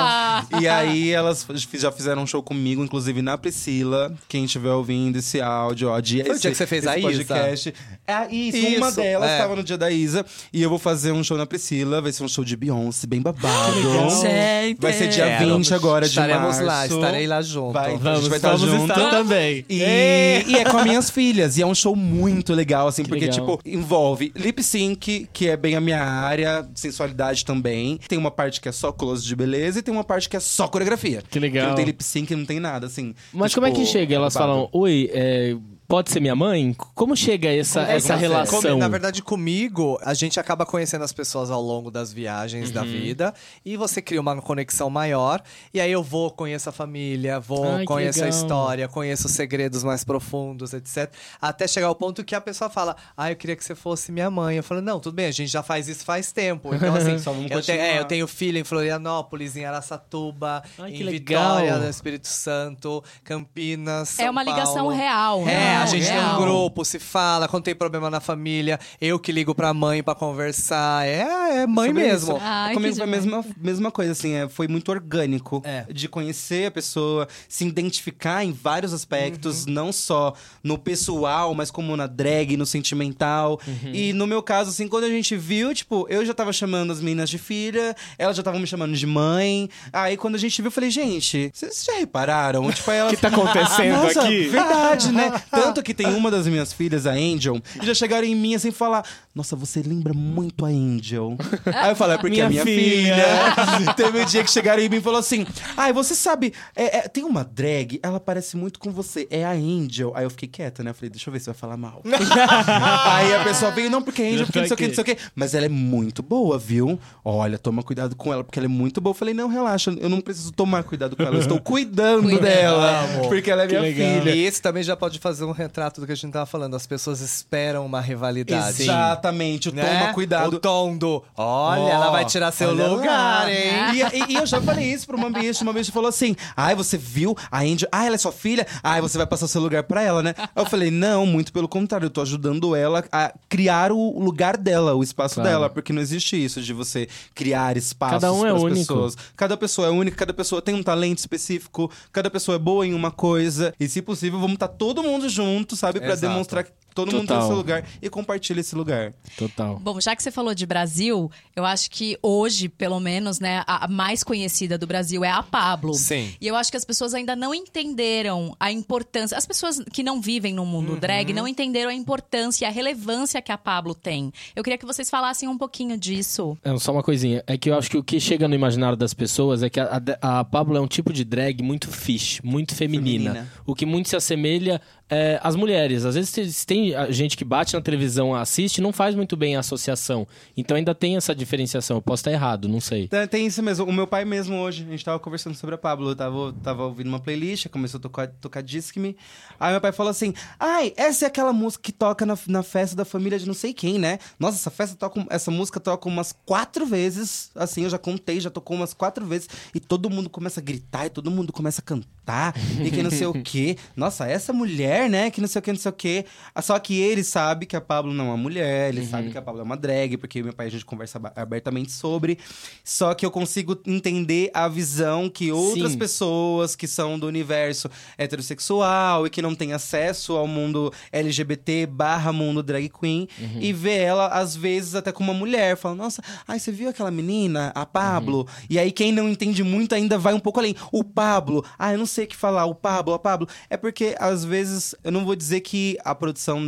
e aí, elas já fizeram um show comigo, inclusive na Priscila. Quem estiver ouvindo esse áudio, ó, dia, Foi esse, o dia que você fez a podcast. Isa? É, isso, isso, uma delas estava é. no dia da Isa. E eu vou fazer um show na Priscila. Vai ser um show de Beyoncé, bem babado. Gente. Vai ser dia 20 agora de Estaremos março. lá, estarei lá junto. Vai, vamos, a gente vai estar junto. também. E, e é com as minhas filhas. E é um show muito legal, assim, que porque, legal. tipo, envolve lip sync, que é bem a minha área, sensualidade também. Tem uma parte que é só close de beleza e tem uma parte que é só coreografia. Que legal. Que não tem lip sync, não tem nada, assim. Mas como é que tipo, chega? Elas falam, oi, é, pode ser minha mãe? Como chega essa, Como essa relação? na verdade, comigo, a gente acaba conhecendo as pessoas ao longo das viagens uhum. da vida e você cria uma conexão maior. E aí eu vou, conheço a família, vou, Ai, conheço a história, conheço os segredos mais profundos, etc. Até chegar ao ponto que a pessoa fala: Ah, eu queria que você fosse minha mãe. Eu falo: Não, tudo bem, a gente já faz isso faz tempo. Então, assim, eu, te, é, eu, tenho filha em Florianópolis, em Araçatuba, Ai, em Vitória, no Espírito Santo, Campinas. São é uma Paulo. ligação real, né? É, a gente Real. tem um grupo, se fala, quando tem problema na família, eu que ligo pra mãe pra conversar. É, é mãe Sobre mesmo. Ai, Comigo foi a mesma, mesma coisa, assim, é, foi muito orgânico. É. De conhecer a pessoa, se identificar em vários aspectos, uhum. não só no pessoal, mas como na drag, no sentimental. Uhum. E no meu caso, assim, quando a gente viu, tipo, eu já tava chamando as meninas de filha, elas já estavam me chamando de mãe. Aí quando a gente viu, eu falei, gente, vocês já repararam? tipo, O que tá acontecendo Nossa, aqui? Verdade, né? Tanto que tem uma das minhas filhas, a Angel, e já chegaram em mim assim falar: Nossa, você lembra muito a Angel. Aí eu falei, é porque minha é minha filha. filha. Teve um dia que chegaram em mim e falou assim: Ai, você sabe, é, é, tem uma drag, ela parece muito com você, é a Angel. Aí eu fiquei quieta, né? Eu falei, deixa eu ver se vai falar mal. Aí a pessoa veio, não, porque a Angel, porque não sei o que, não sei o que. Mas ela é muito boa, viu? Olha, toma cuidado com ela, porque ela é muito boa. Eu falei, não, relaxa, eu não preciso tomar cuidado com ela, eu estou cuidando dela. Porque ela é minha filha. E esse também já pode fazer um retrato do que a gente tava falando. As pessoas esperam uma rivalidade. Exatamente, o né? toma cuidado. O tom do, olha, oh, ela vai tirar seu lugar, lá. hein? E, e, e, eu já falei isso pra uma bicha. Uma bicha falou assim, ai, você viu a Angel? Ah, ela é sua filha? Ai, você vai passar seu lugar pra ela, né? eu falei, não, muito pelo contrário. Eu tô ajudando ela a criar o lugar dela, o espaço claro. dela. Porque não existe isso de você criar espaços cada um é único. pessoas. Cada pessoa é única, cada pessoa tem um talento específico, cada pessoa é boa em uma coisa. E se possível, vamos estar tá todo mundo junto, sabe? Pra Exato. demonstrar Todo Total. mundo tem seu lugar e compartilha esse lugar. Total. Bom, já que você falou de Brasil, eu acho que hoje, pelo menos, né, a mais conhecida do Brasil é a Pablo. Sim. E eu acho que as pessoas ainda não entenderam a importância. As pessoas que não vivem no mundo uhum. drag não entenderam a importância e a relevância que a Pablo tem. Eu queria que vocês falassem um pouquinho disso. É, só uma coisinha. É que eu acho que o que chega no imaginário das pessoas é que a, a, a Pablo é um tipo de drag muito fish, muito feminina. feminina. O que muito se assemelha é, as mulheres. Às vezes tem gente que bate na televisão, assiste, não faz muito bem a associação. Então ainda tem essa diferenciação. Eu posso estar errado, não sei. Tem, isso mesmo. O meu pai mesmo hoje, a gente tava conversando sobre a Pablo. Eu tava, tava ouvindo uma playlist, começou a tocar, tocar Disque Me. Aí meu pai falou assim: Ai, essa é aquela música que toca na, na festa da família de não sei quem, né? Nossa, essa festa toca. Essa música toca umas quatro vezes. Assim, eu já contei, já tocou umas quatro vezes. E todo mundo começa a gritar e todo mundo começa a cantar. e que não sei o quê. Nossa, essa mulher, né? Que não sei o que, não sei o quê. Só que ele sabe que a Pablo não é uma mulher, ele uhum. sabe que a Pablo é uma drag, porque meu pai a gente conversa abertamente sobre. Só que eu consigo entender a visão que outras Sim. pessoas que são do universo heterossexual e que não têm acesso ao mundo LGBT barra mundo drag queen uhum. e vê ela, às vezes, até como uma mulher. Fala, nossa, ai, você viu aquela menina, a Pablo? Uhum. E aí, quem não entende muito ainda vai um pouco além. O Pablo, ah, eu não sei o que falar, o Pablo, a Pablo. É porque, às vezes, eu não vou dizer que a produção,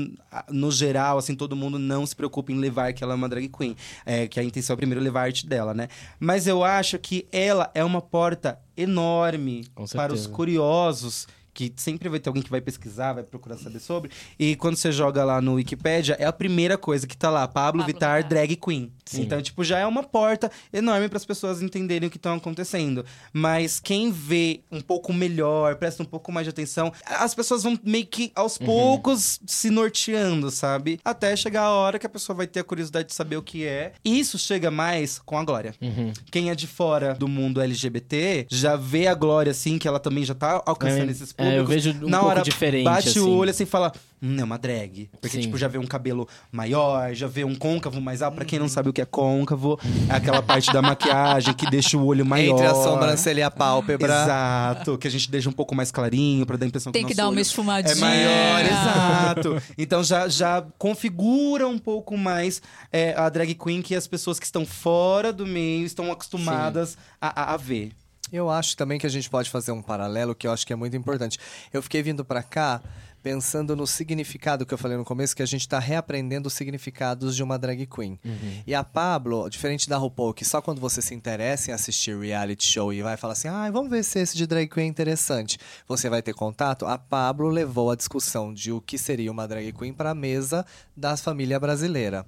no geral, assim, todo mundo não se preocupa em levar que ela é uma drag queen. É, que a intenção é primeiro levar a arte dela, né? Mas eu acho que ela é uma porta enorme para os curiosos que sempre vai ter alguém que vai pesquisar, vai procurar saber sobre. E quando você joga lá no Wikipedia, é a primeira coisa que tá lá, Pablo, Pablo Vittar, Vittar, drag queen. Sim. Então, tipo, já é uma porta enorme para as pessoas entenderem o que estão acontecendo. Mas quem vê um pouco melhor, presta um pouco mais de atenção, as pessoas vão meio que aos uhum. poucos se norteando, sabe? Até chegar a hora que a pessoa vai ter a curiosidade de saber o que é. E isso chega mais com a Glória. Uhum. Quem é de fora do mundo LGBT já vê a Glória assim, que ela também já tá alcançando é, esses públicos. É, eu vejo um na pouco hora diferente. Bate assim. o olho assim e fala: hum, é uma drag. Porque, Sim. tipo, já vê um cabelo maior, já vê um côncavo mais alto. Pra quem não sabe o que é côncavo, é aquela parte da maquiagem que deixa o olho maior. Entre a sobrancelha e a pálpebra. Exato. Que a gente deixa um pouco mais clarinho pra dar a impressão Tem que Tem que dar uma esfumadinha. É maior, exato. Então já, já configura um pouco mais é, a drag queen que as pessoas que estão fora do meio estão acostumadas a, a, a ver. Eu acho também que a gente pode fazer um paralelo que eu acho que é muito importante. Eu fiquei vindo para cá pensando no significado que eu falei no começo, que a gente está reaprendendo os significados de uma drag queen. Uhum. E a Pablo, diferente da RuPaul, que só quando você se interessa em assistir reality show e vai falar assim, ah, vamos ver se esse de drag queen é interessante, você vai ter contato, a Pablo levou a discussão de o que seria uma drag queen para a mesa da família brasileira.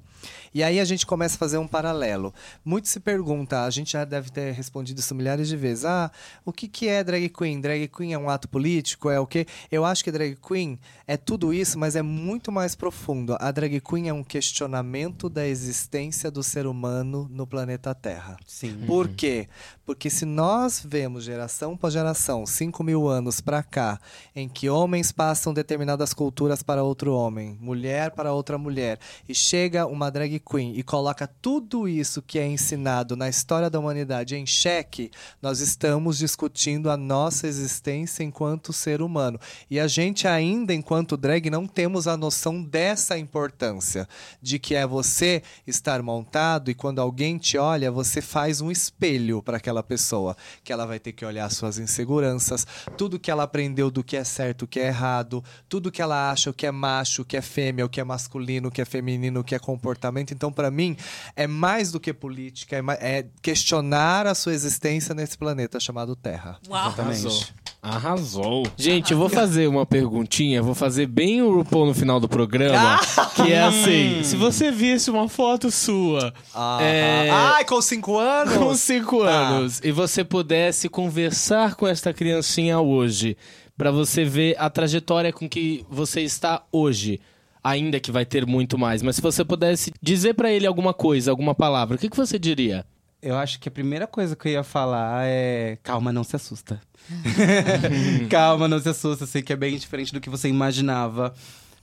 E aí a gente começa a fazer um paralelo. Muito se pergunta, a gente já deve ter respondido isso milhares de vezes. Ah, o que, que é drag queen? Drag queen é um ato político? É o quê? Eu acho que drag queen é tudo isso, mas é muito mais profundo. A drag queen é um questionamento da existência do ser humano no planeta Terra. Sim. Por quê? Porque se nós vemos geração após geração, 5 mil anos para cá, em que homens passam determinadas culturas para outro homem, mulher para outra mulher, e chega uma drag queen e coloca tudo isso que é ensinado na história da humanidade em xeque, nós estamos discutindo a nossa existência enquanto ser humano. E a gente ainda, enquanto drag, não temos a noção dessa importância, de que é você estar montado e quando alguém te olha, você faz um espelho para aquela pessoa, que ela vai ter que olhar suas inseguranças, tudo que ela aprendeu do que é certo, o que é errado, tudo que ela acha o que é macho, o que é fêmea, o que é masculino, o que é feminino, o que é comportamento. Então, para mim, é mais do que política, é, é, questionar a sua existência nesse planeta chamado Terra. Uau. Exatamente. Arrasou. Arrasou. Gente, eu vou fazer uma perguntinha, vou fazer bem o RuPaul no final do programa, que é assim, se você visse uma foto sua... Ah, é... Ai, com cinco anos? Com cinco tá. anos. E você pudesse conversar com esta criancinha hoje, para você ver a trajetória com que você está hoje ainda que vai ter muito mais, mas se você pudesse dizer para ele alguma coisa, alguma palavra, o que, que você diria? Eu acho que a primeira coisa que eu ia falar é calma, não se assusta. calma, não se assusta, sei que é bem diferente do que você imaginava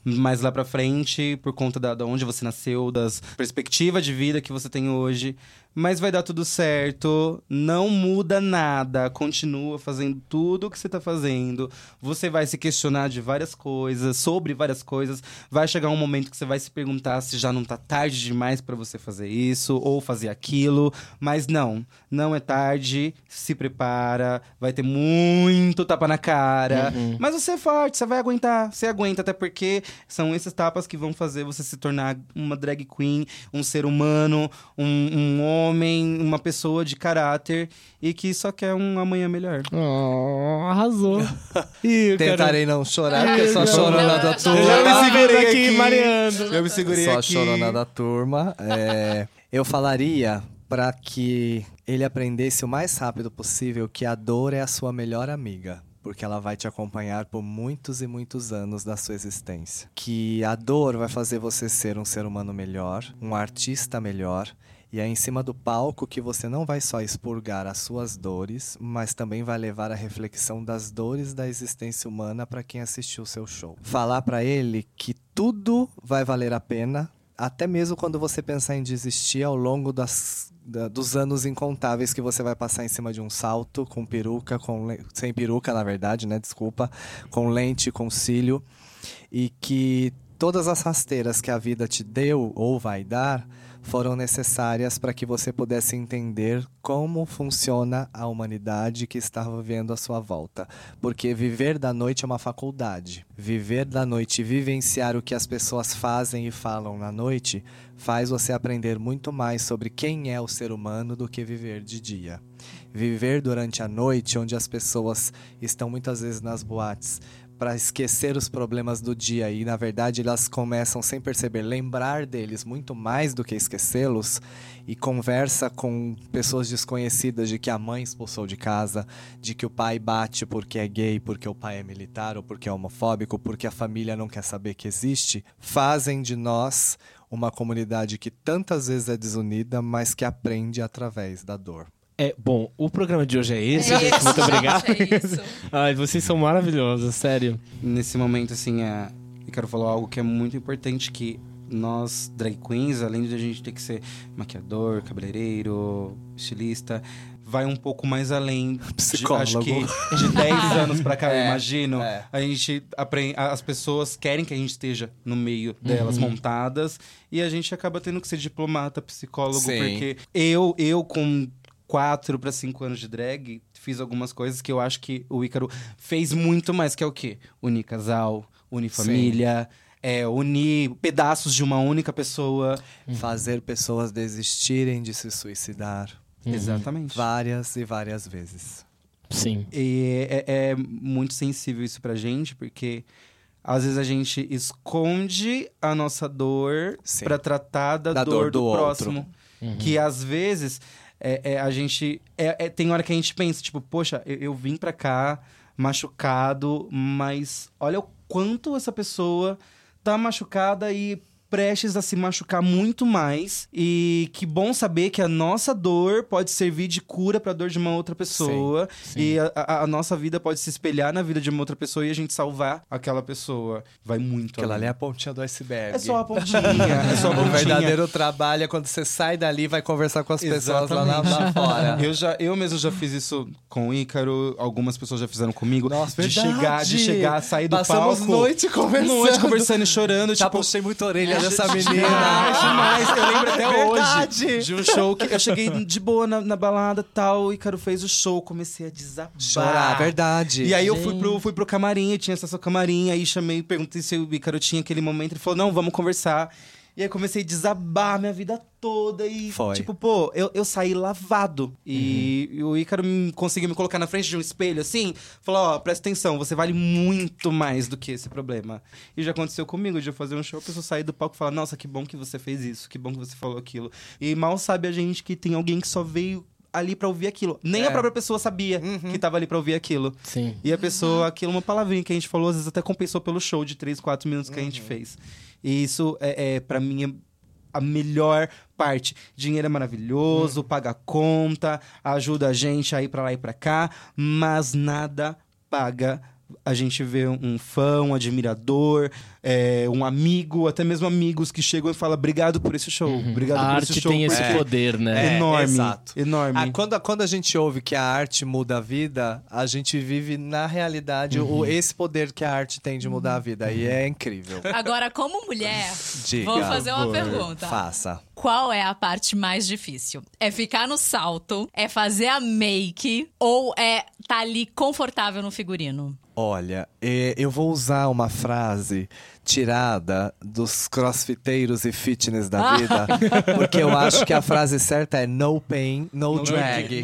mais lá pra frente, por conta da, da onde você nasceu, das perspectivas de vida que você tem hoje, mas vai dar tudo certo, não muda nada, continua fazendo tudo o que você tá fazendo. Você vai se questionar de várias coisas, sobre várias coisas. Vai chegar um momento que você vai se perguntar se já não tá tarde demais para você fazer isso ou fazer aquilo, mas não, não é tarde. Se prepara, vai ter muito tapa na cara, uhum. mas você é forte, você vai aguentar, você aguenta até porque são esses tapas que vão fazer você se tornar uma drag queen, um ser humano, um, um homem homem, uma pessoa de caráter e que só quer um amanhã melhor. Oh, arrasou. Ih, Tentarei cara... não chorar, porque só chorona da turma. Eu me segurei aqui, Mariano. Eu me segurei só aqui. Só chorona da turma. É, eu falaria para que ele aprendesse o mais rápido possível que a dor é a sua melhor amiga porque ela vai te acompanhar por muitos e muitos anos da sua existência. Que a dor vai fazer você ser um ser humano melhor, um artista melhor e é em cima do palco que você não vai só expurgar as suas dores, mas também vai levar a reflexão das dores da existência humana para quem assistiu o seu show. Falar para ele que tudo vai valer a pena, até mesmo quando você pensar em desistir ao longo das, da, dos anos incontáveis que você vai passar em cima de um salto, com peruca, com sem peruca, na verdade, né? Desculpa, com lente, com cílio, e que todas as rasteiras que a vida te deu ou vai dar foram necessárias para que você pudesse entender como funciona a humanidade que estava vivendo à sua volta. Porque viver da noite é uma faculdade. Viver da noite vivenciar o que as pessoas fazem e falam na noite faz você aprender muito mais sobre quem é o ser humano do que viver de dia. Viver durante a noite, onde as pessoas estão muitas vezes nas boates, para esquecer os problemas do dia e na verdade elas começam sem perceber lembrar deles muito mais do que esquecê-los e conversa com pessoas desconhecidas de que a mãe expulsou de casa, de que o pai bate porque é gay, porque o pai é militar ou porque é homofóbico, porque a família não quer saber que existe, fazem de nós uma comunidade que tantas vezes é desunida, mas que aprende através da dor. É, bom, o programa de hoje é esse, é gente. Esse, muito obrigado. É Ai, vocês são maravilhosos, sério. Nesse momento, assim, é, eu quero falar algo que é muito importante, que nós, drag queens, além de a gente ter que ser maquiador, cabeleireiro, estilista, vai um pouco mais além. Psicólogo. De, acho que de 10 anos pra cá, é, eu imagino. É. A gente aprende. As pessoas querem que a gente esteja no meio delas, uhum. montadas. E a gente acaba tendo que ser diplomata, psicólogo, Sim. porque eu, eu com quatro para cinco anos de drag, fiz algumas coisas que eu acho que o Ícaro fez muito mais, que é o quê? Unir casal, unir família. É, unir pedaços de uma única pessoa. Uhum. Fazer pessoas desistirem de se suicidar. Uhum. Exatamente. Várias e várias vezes. Sim. E é, é, muito sensível isso pra gente, porque às vezes a gente esconde a nossa dor para tratar da, da dor, dor, do, do próximo. Uhum. Que às vezes é, é, a gente. É, é, tem hora que a gente pensa, tipo, poxa, eu, eu vim pra cá machucado, mas olha o quanto essa pessoa tá machucada e prestes a se machucar muito mais. E que bom saber que a nossa dor pode servir de cura para a dor de uma outra pessoa. Sim, sim. E a, a, a, nossa vida pode se espelhar na vida de uma outra pessoa e a gente salvar aquela pessoa. Vai muito Aquela ali é a pontinha do iceberg. É só a pontinha. é só a pontinha. O verdadeiro trabalho é quando você sai dali e vai conversar com as pessoas lá, lá, lá, fora. Eu, já, eu mesmo já fiz isso com o Ícaro. Algumas pessoas já fizeram comigo. Nossa, de verdade. chegar, de chegar, sair do Passamos palco. noite conversando. Noite conversando e chorando. Já tipo, puxei muita orelha dessa menina. Demais, demais. Eu lembro até Verdade. hoje de um show que eu cheguei de boa na, na balada e tal. E, cara, fez o show, comecei a desabar. Chorar, verdade. E aí eu fui pro, fui pro camarim, eu tinha acesso ao camarim, aí chamei, perguntei se o Ícaro tinha aquele momento. Ele falou: não, vamos conversar. E aí comecei a desabar minha vida toda e, Foi. tipo, pô, eu, eu saí lavado. E, uhum. e o Ícaro conseguiu me colocar na frente de um espelho, assim, falou, ó, presta atenção, você vale muito mais do que esse problema. E já aconteceu comigo, de eu fazer um show, a pessoa sair do palco e falar, nossa, que bom que você fez isso, que bom que você falou aquilo. E mal sabe a gente que tem alguém que só veio ali para ouvir aquilo. Nem é. a própria pessoa sabia uhum. que tava ali para ouvir aquilo. Sim. E a pessoa, aquilo, uma palavrinha que a gente falou, às vezes até compensou pelo show de 3, 4 minutos que uhum. a gente uhum. fez. E isso, é, é para mim, é a melhor parte. Dinheiro é maravilhoso, uhum. paga conta, ajuda a gente a ir pra lá e pra cá, mas nada paga a gente vê um fã, um admirador, é, um amigo, até mesmo amigos que chegam e falam obrigado por esse show, Uhum. obrigado A por arte esse show. tem esse porque poder, né? É, É, enorme, exato. enorme. Ah, quando, quando a gente ouve que a arte muda a vida, a gente vive na realidade o, esse poder que a arte tem de mudar a vida. E é incrível. Agora, como mulher, Diga, vou fazer uma por pergunta. Faça. Qual é a parte mais difícil? É ficar no salto? É fazer a make? Ou é tá ali confortável no figurino? Olha, eh, eu vou usar uma frase tirada dos crossfiteiros e fitness da vida, porque eu acho que a frase certa é no pain, no, drag.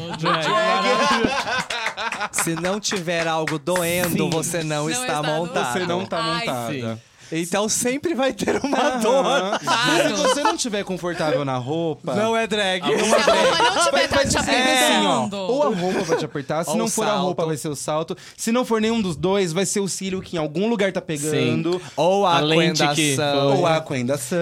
Se não tiver algo doendo, Sim. você não, Não está está no- montado. Você não tá Ai, montada. Então sempre vai ter uma dor. Se você não estiver confortável na roupa. Não é drag. Se a roupa não tiver tá te assim, apertando. ou a roupa vai te apertar, se Ou não o for a salto. roupa, vai ser o salto. Se não for nenhum dos dois, vai ser o cílio que em algum lugar tá pegando. Ou a, A lente que coendação. Ou a aquendação.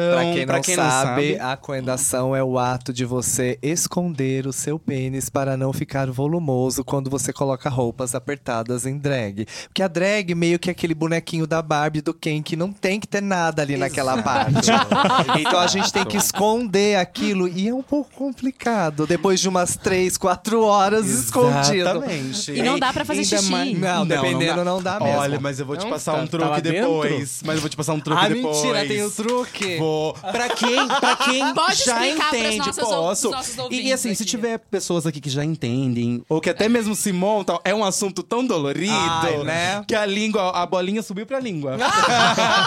Pra quem, não, sabe, a coendação é o ato de você esconder o seu pênis para não ficar volumoso quando você coloca roupas apertadas em drag. Porque a drag meio que é aquele bonequinho da Barbie do Ken que não tem que ter nada ali naquela parte. então a gente tem que esconder aquilo e é um pouco complicado. Depois de umas três, quatro horas escondido. Exatamente. E não dá pra fazer Ainda xixi. mais- Não, dependendo, não dá mesmo. Olha, mas eu vou te Não, passar tá- um tá truque dentro? depois. Mas eu vou te passar um truque Ah, depois. mentira, tem o truque. Vou. Pra quem, pra quem Pode já entende, nossas posso. E, e assim, se aqui. tiver pessoas aqui que já entendem, ou que até mesmo se montam, é um assunto tão dolorido, Ai, né? Que a língua, a bolinha subiu pra língua.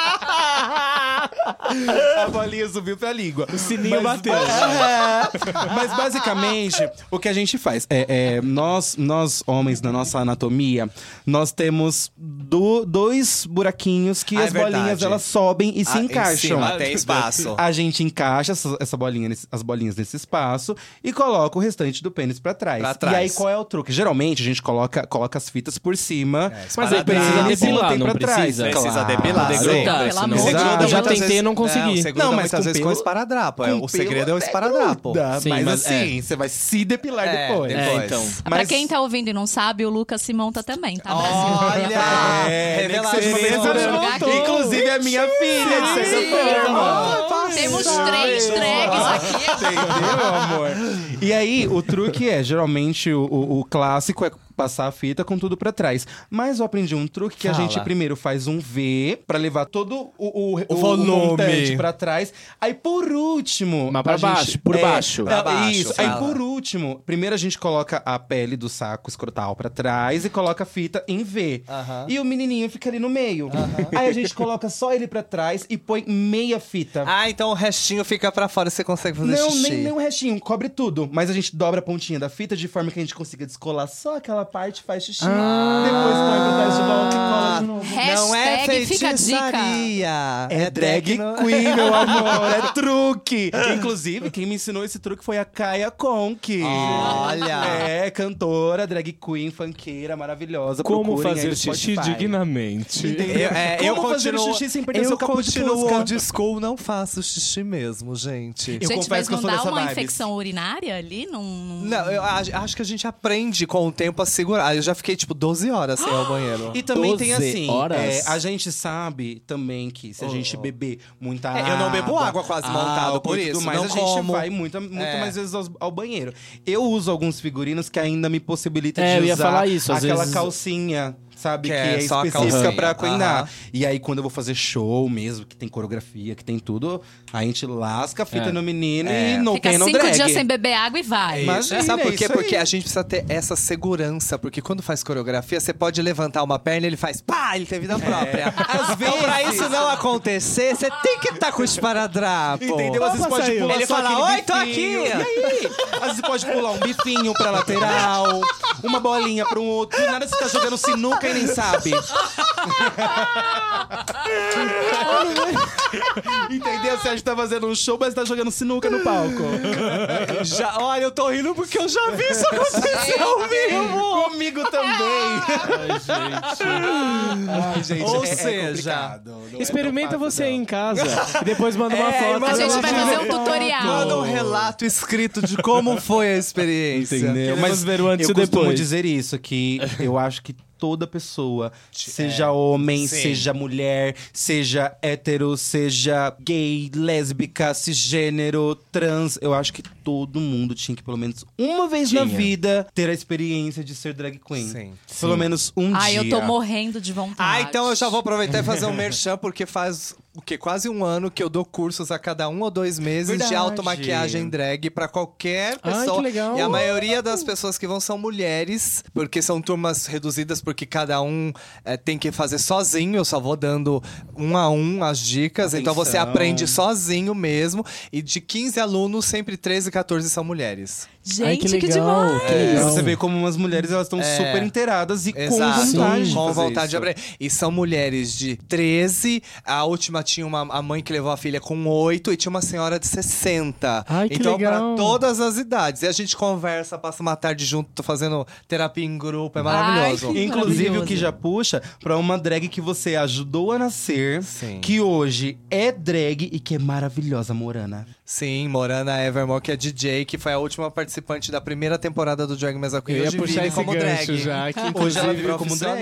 a bolinha subiu pra língua. O sininho bateu. Mas basicamente, o que a gente faz é, é, nós, nós homens na nossa anatomia, nós temos do- dois buraquinhos que Ah, é as bolinhas verdade. elas sobem e se Ah, em encaixam. cima tem espaço. A gente encaixa essa, essa bolinha, nesse- as bolinhas nesse espaço e coloca o restante do pênis pra trás. Pra trás. E aí qual é o truque? Geralmente a gente coloca, coloca as fitas por cima. Mas aí o precisa pênis depilar, não pra trás. precisa? Precisa Claro. depilar, sim. grudar, Pelo amor de. Deus. Já tentei e vezes- não consegui. Não, Não, mas com vezes com pelo- o esparadrapo. é, Com O segredo é o até esparadrapo. gruda, Sim, mas, mas assim, você vai se depilar É, depois. depois. É, então. Pra Mas- quem tá ouvindo e não sabe, o Lucas se monta também, tá? Olha! É, nem que seja uma Revelação. Inclusive a minha filha, de certa forma. Temos três drags aqui. Entendeu, meu amor? E aí, o truque é, geralmente, o, o- o clássico é passar a fita com tudo pra trás. Mas eu aprendi um truque que a Fala. gente primeiro faz um V pra levar todo o, o, O volume. pra trás. Aí, por último... Mas pra a gente- baixo, por é, baixo. Pra baixo, Isso. Aí, fala. por último, primeiro a gente coloca a pele do saco escrotal pra trás e coloca a fita em V. Aham. E o menininho fica ali no meio. Aí a gente coloca só ele pra trás e põe meia fita. Ah, então o restinho fica pra fora você consegue fazer Não, xixi. nem, nem o restinho, cobre tudo. Mas a gente dobra a pontinha da fita de forma que a gente consiga descolar só aquela parte, faz xixi. Depois põe pra trás de volta e cola de novo. Não é feitiçaria. É drag tecno- queen, meu amor, é truque. Inclusive, quem me ensinou esse truque foi a Kaya Conk. Olha. É, cantora, drag queen, funkeira, maravilhosa. Como Procurem fazer xixi Spotify. dignamente. Eu, é, Como eu fazer continuo, xixi sem perder eu seu capu de fusca? old school, não faço xixi mesmo, gente. Eu Gente, confesso que eu não sou dá dessa uma vibes. infecção urinária ali? Não, eu acho acho que a gente aprende com o tempo a segurar. Eu já fiquei, tipo, 12 horas sem ir ao banheiro. E também tem 12 assim, horas? é, a gente sabe também que se a gente beber muita É, água... eu não bebo água quase montado por isso, mais, não a gente como. vai muito, muito É. mais vezes ao, ao banheiro. Eu uso alguns figurinos que ainda me possibilitam É, de eu ia usar falar isso, às aquela vezes- calcinha, sabe? Que Que, é é, específica pra coinar. E aí, quando eu vou fazer show mesmo, que tem coreografia, que tem tudo, a gente lasca a fita É. no menino É. e não Fica tem no cinco drag. dias sem beber água e vai. Imagina, Mas sabe por é quê? isso Porque a gente precisa ter essa segurança. Porque quando faz coreografia, você pode levantar uma perna e ele faz pá, ele tem vida própria. Às Então, pra vezes- isso não acontecer, você tem que estar com o esparadrapo. Entendeu? Às vezes Opa, pode pular Ele fala, "Oi, tô bifinho". aqui. E aí? Às vezes pode pular um bifinho pra lateral, uma bolinha pra um outro. Do nada você tá jogando sinuca e nem sabe. Entendeu? Você acha que tá fazendo um show, mas tá jogando sinuca no palco. Já, olha, eu tô rindo porque eu já vi isso acontecer ao vivo. Comigo também. Ai, gente. Ou é- é seja, é Experimenta fácil, você aí em casa. e depois manda uma É, foto. A gente pra vai gente fazer um tutorial. Manda um relato escrito de como foi a experiência. Entendeu? Mas ver o antes e costumo depois. dizer isso, que eu acho que toda pessoa. Seja é, homem, sim. seja mulher, seja hétero, seja gay, lésbica, cisgênero, trans. Eu acho que todo mundo tinha que, pelo menos uma vez tinha. na vida, ter a experiência de ser drag queen. Sim. Pelo sim. menos um Ai, dia. Ai, eu tô morrendo de vontade. Ah, então eu já vou aproveitar e fazer um merchan, porque faz o que quase um ano que eu dou cursos a cada um ou dois meses Verdade. de automaquiagem drag para qualquer pessoa. Ai, que legal. E a maioria das pessoas que vão são mulheres, porque são turmas reduzidas, porque cada um é, tem que fazer sozinho. Eu só vou dando um a um as dicas. Atenção. Então você aprende sozinho mesmo. E de 15 alunos, sempre 13, 14 são mulheres. Gente, Ai, que, legal, que demais! Que legal. Você vê como umas mulheres elas estão é, super inteiradas e exato, com vontade. Sim, com vontade de aprender. E são mulheres de 13, a última tinha uma a mãe que levou a filha com 8 e tinha uma senhora de 60. Ai, que então, legal. pra todas as idades. E a gente conversa, passa uma tarde junto, tô fazendo terapia em grupo, é maravilhoso. Ai, Inclusive, maravilhoso. o que já puxa pra uma drag que você ajudou a nascer, Sim. que hoje é drag e que é maravilhosa, Morana. Sim, Morana Evermore, que é DJ, que foi a última participante da primeira temporada do Drag Mesa Queen. Eu hoje puxar vive como drag. Já, que hoje ela vive como drag.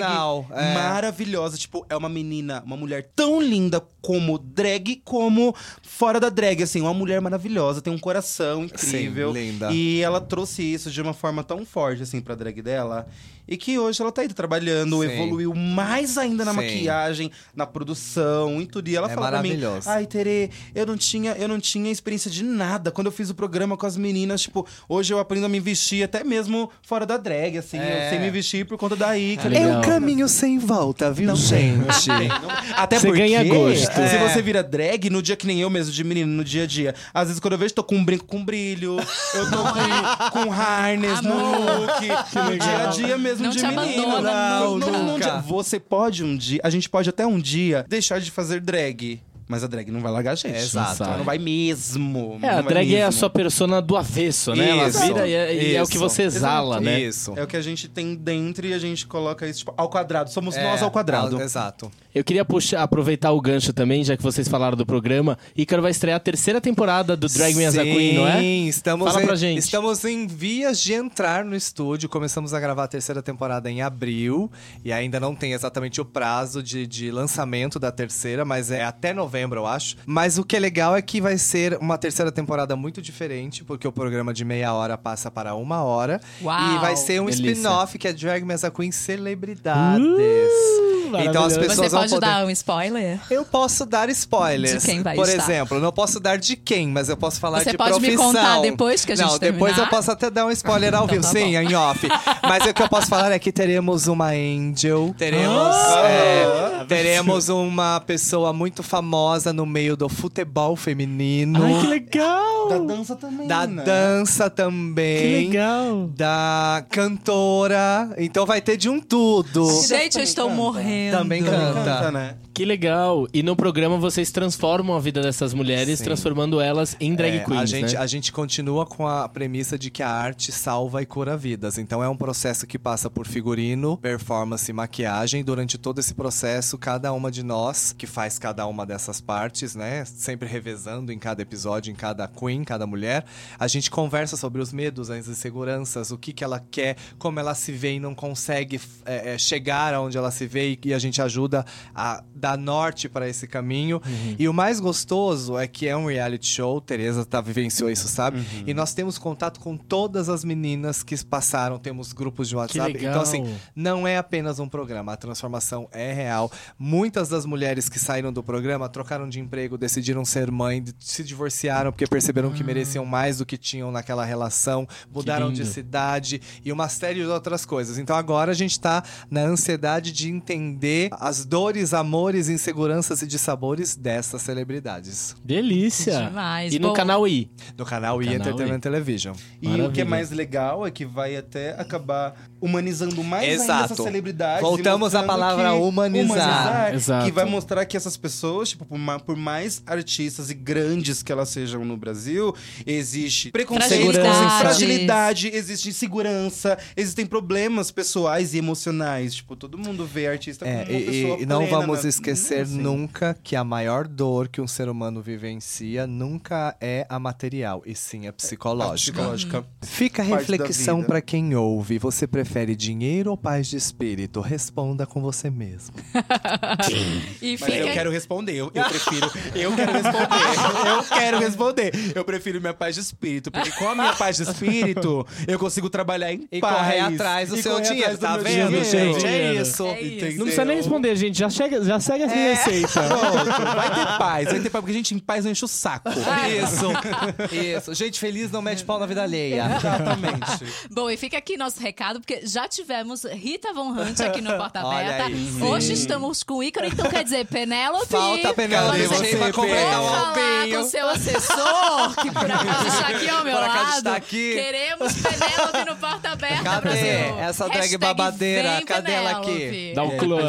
É. Maravilhosa. Tipo, é uma menina, uma mulher tão linda como drag, como fora da drag. Assim, uma mulher maravilhosa, tem um coração incrível. Sim, linda. E ela trouxe isso de uma forma tão forte, assim, pra drag dela. E que hoje ela tá aí trabalhando, Sim. evoluiu mais ainda na Sim. maquiagem, na produção, em tudo. E ela é fala pra mim: Ai, Tere, eu não tinha, eu não tinha experiência de nada. Quando eu fiz o programa com as meninas, tipo, hoje eu aprendo a me vestir até mesmo fora da drag, assim. É. Eu sei me vestir por conta daí. É, é um caminho sem volta, viu, não, gente? Não, até você porque ganha gosto. se é. você vira drag, no dia que nem eu mesmo, de menino, no dia a dia, às vezes quando eu vejo, tô com um brinco com brilho, eu tô com, com harness no look. No dia a dia mesmo não de menino. Não, não, nunca. Você pode um dia, a gente pode até um dia deixar de fazer drag. Mas a drag não vai largar a gente. É, exato. Ela não vai mesmo. É, a drag mesmo. é a sua persona do avesso, né? Isso, ela vira e é, e é, o que você exala, exato. né? Isso. É o que a gente tem dentro e a gente coloca isso tipo, ao quadrado. Somos é, nós ao quadrado. Ao, exato. Eu queria puxar, aproveitar o gancho também, já que vocês falaram do programa. Ícaro vai estrear a terceira temporada do Drag Me As a Queen, não é? Sim, estamos Fala em, pra gente. Estamos em vias de entrar no estúdio. Começamos a gravar a terceira temporada em abril. E ainda não tem exatamente o prazo de, de lançamento da terceira, mas é até novembro, eu acho. Mas o que é legal é que vai ser uma terceira temporada muito diferente, porque o programa de meia hora passa para uma hora. Uau, e vai ser um spin-off que é Drag Me As a Queen Celebridades. Uh, então as pessoas Você pode poder... dar um spoiler? Eu posso dar spoilers. De quem vai Por estar. exemplo, não posso dar de quem, mas eu posso falar Você de pode profissão. me contar depois que a gente Não, terminar? depois eu posso até dar um spoiler ao vivo. então, tá Sim, em off. Mas o que eu posso falar é que teremos uma Angel. Teremos, ah, é, teremos uma pessoa muito famosa no meio do futebol feminino. Ai, que legal! Da dança também, Da né? dança também. Que legal! Da cantora. Então vai ter de um tudo. Gente, eu estou morrendo. Também canta. Canta, né? Que legal! E no programa vocês transformam a vida dessas mulheres, Sim. transformando elas em drag É, queens, a gente, né? a gente continua com a premissa de que a arte salva e cura vidas. Então é um processo que passa por figurino, performance e maquiagem. Durante todo esse processo, cada uma de nós, que faz cada uma dessas partes, né? Sempre revezando em cada episódio, em cada queen, cada mulher, a gente conversa sobre os medos, as inseguranças, o que, que ela quer, como ela se vê e não consegue é, é, chegar aonde ela se vê e, e a gente ajuda a dar norte para esse caminho. Uhum. E o mais gostoso é que é um reality show, Tereza tá, vivenciou isso, sabe? Uhum. E nós temos contato com todas as meninas que passaram, temos grupos de WhatsApp. Então, assim, não é apenas um programa, a transformação é real. Muitas das mulheres que saíram do programa trocaram de emprego, decidiram ser mãe, se divorciaram porque perceberam que mereciam mais do que tinham naquela relação, mudaram de cidade e uma série de outras coisas. Então agora a gente tá na ansiedade de entender as dores, amores, inseguranças e dissabores dessas celebridades. Delícia! Demais. E no Bom, canal I. No canal E Canal Entertainment I. Television. E o que é Maravilha. mais legal é que vai até acabar humanizando mais ainda Exato. essas celebridades. Voltamos à palavra que- humanizar. Exato. Que vai mostrar que essas pessoas, tipo, por ma- por mais artistas e grandes que elas sejam no Brasil, existe preconceito, Fragilidades. existe fragilidade, existe insegurança, existem problemas pessoais e emocionais. Tipo, todo mundo vê artista É, e, e não vamos esquecer assim. nunca que a maior dor que um ser humano vivencia nunca é a material, e sim a psicológica. A psicológica. Fica a reflexão para quem ouve. Você prefere dinheiro ou paz de espírito? Responda com você mesmo. e fica... Mas eu quero responder. Eu, eu prefiro. Eu quero responder. eu quero responder. Eu prefiro minha paz de espírito. Porque com a minha paz de espírito, eu consigo trabalhar em e paz. correr atrás do e seu dinheiro. Tá vendo, dinheiro. gente? É isso. é isso. Não precisa nem responder, gente. Já, chega, já segue essa é. receita. Pronto. Vai ter paz. Vai ter paz. Porque a gente em paz não enche o saco. Isso. Isso. Gente feliz não mete pau na vida alheia. Exatamente. Bom, e fica aqui nosso recado, porque já tivemos Rita Von Hunt aqui no Porta Aberta. Hoje estamos com o Ícaro, então quer dizer, Penélope. Falta Penélope. Você vai completar um falar com seu assessor, que por acaso está aqui ao meu por lado. Está aqui. Queremos Penélope no Porta Aberta, Cadê Brasil. essa drag babadeira? Cadê ela aqui? Dá um close.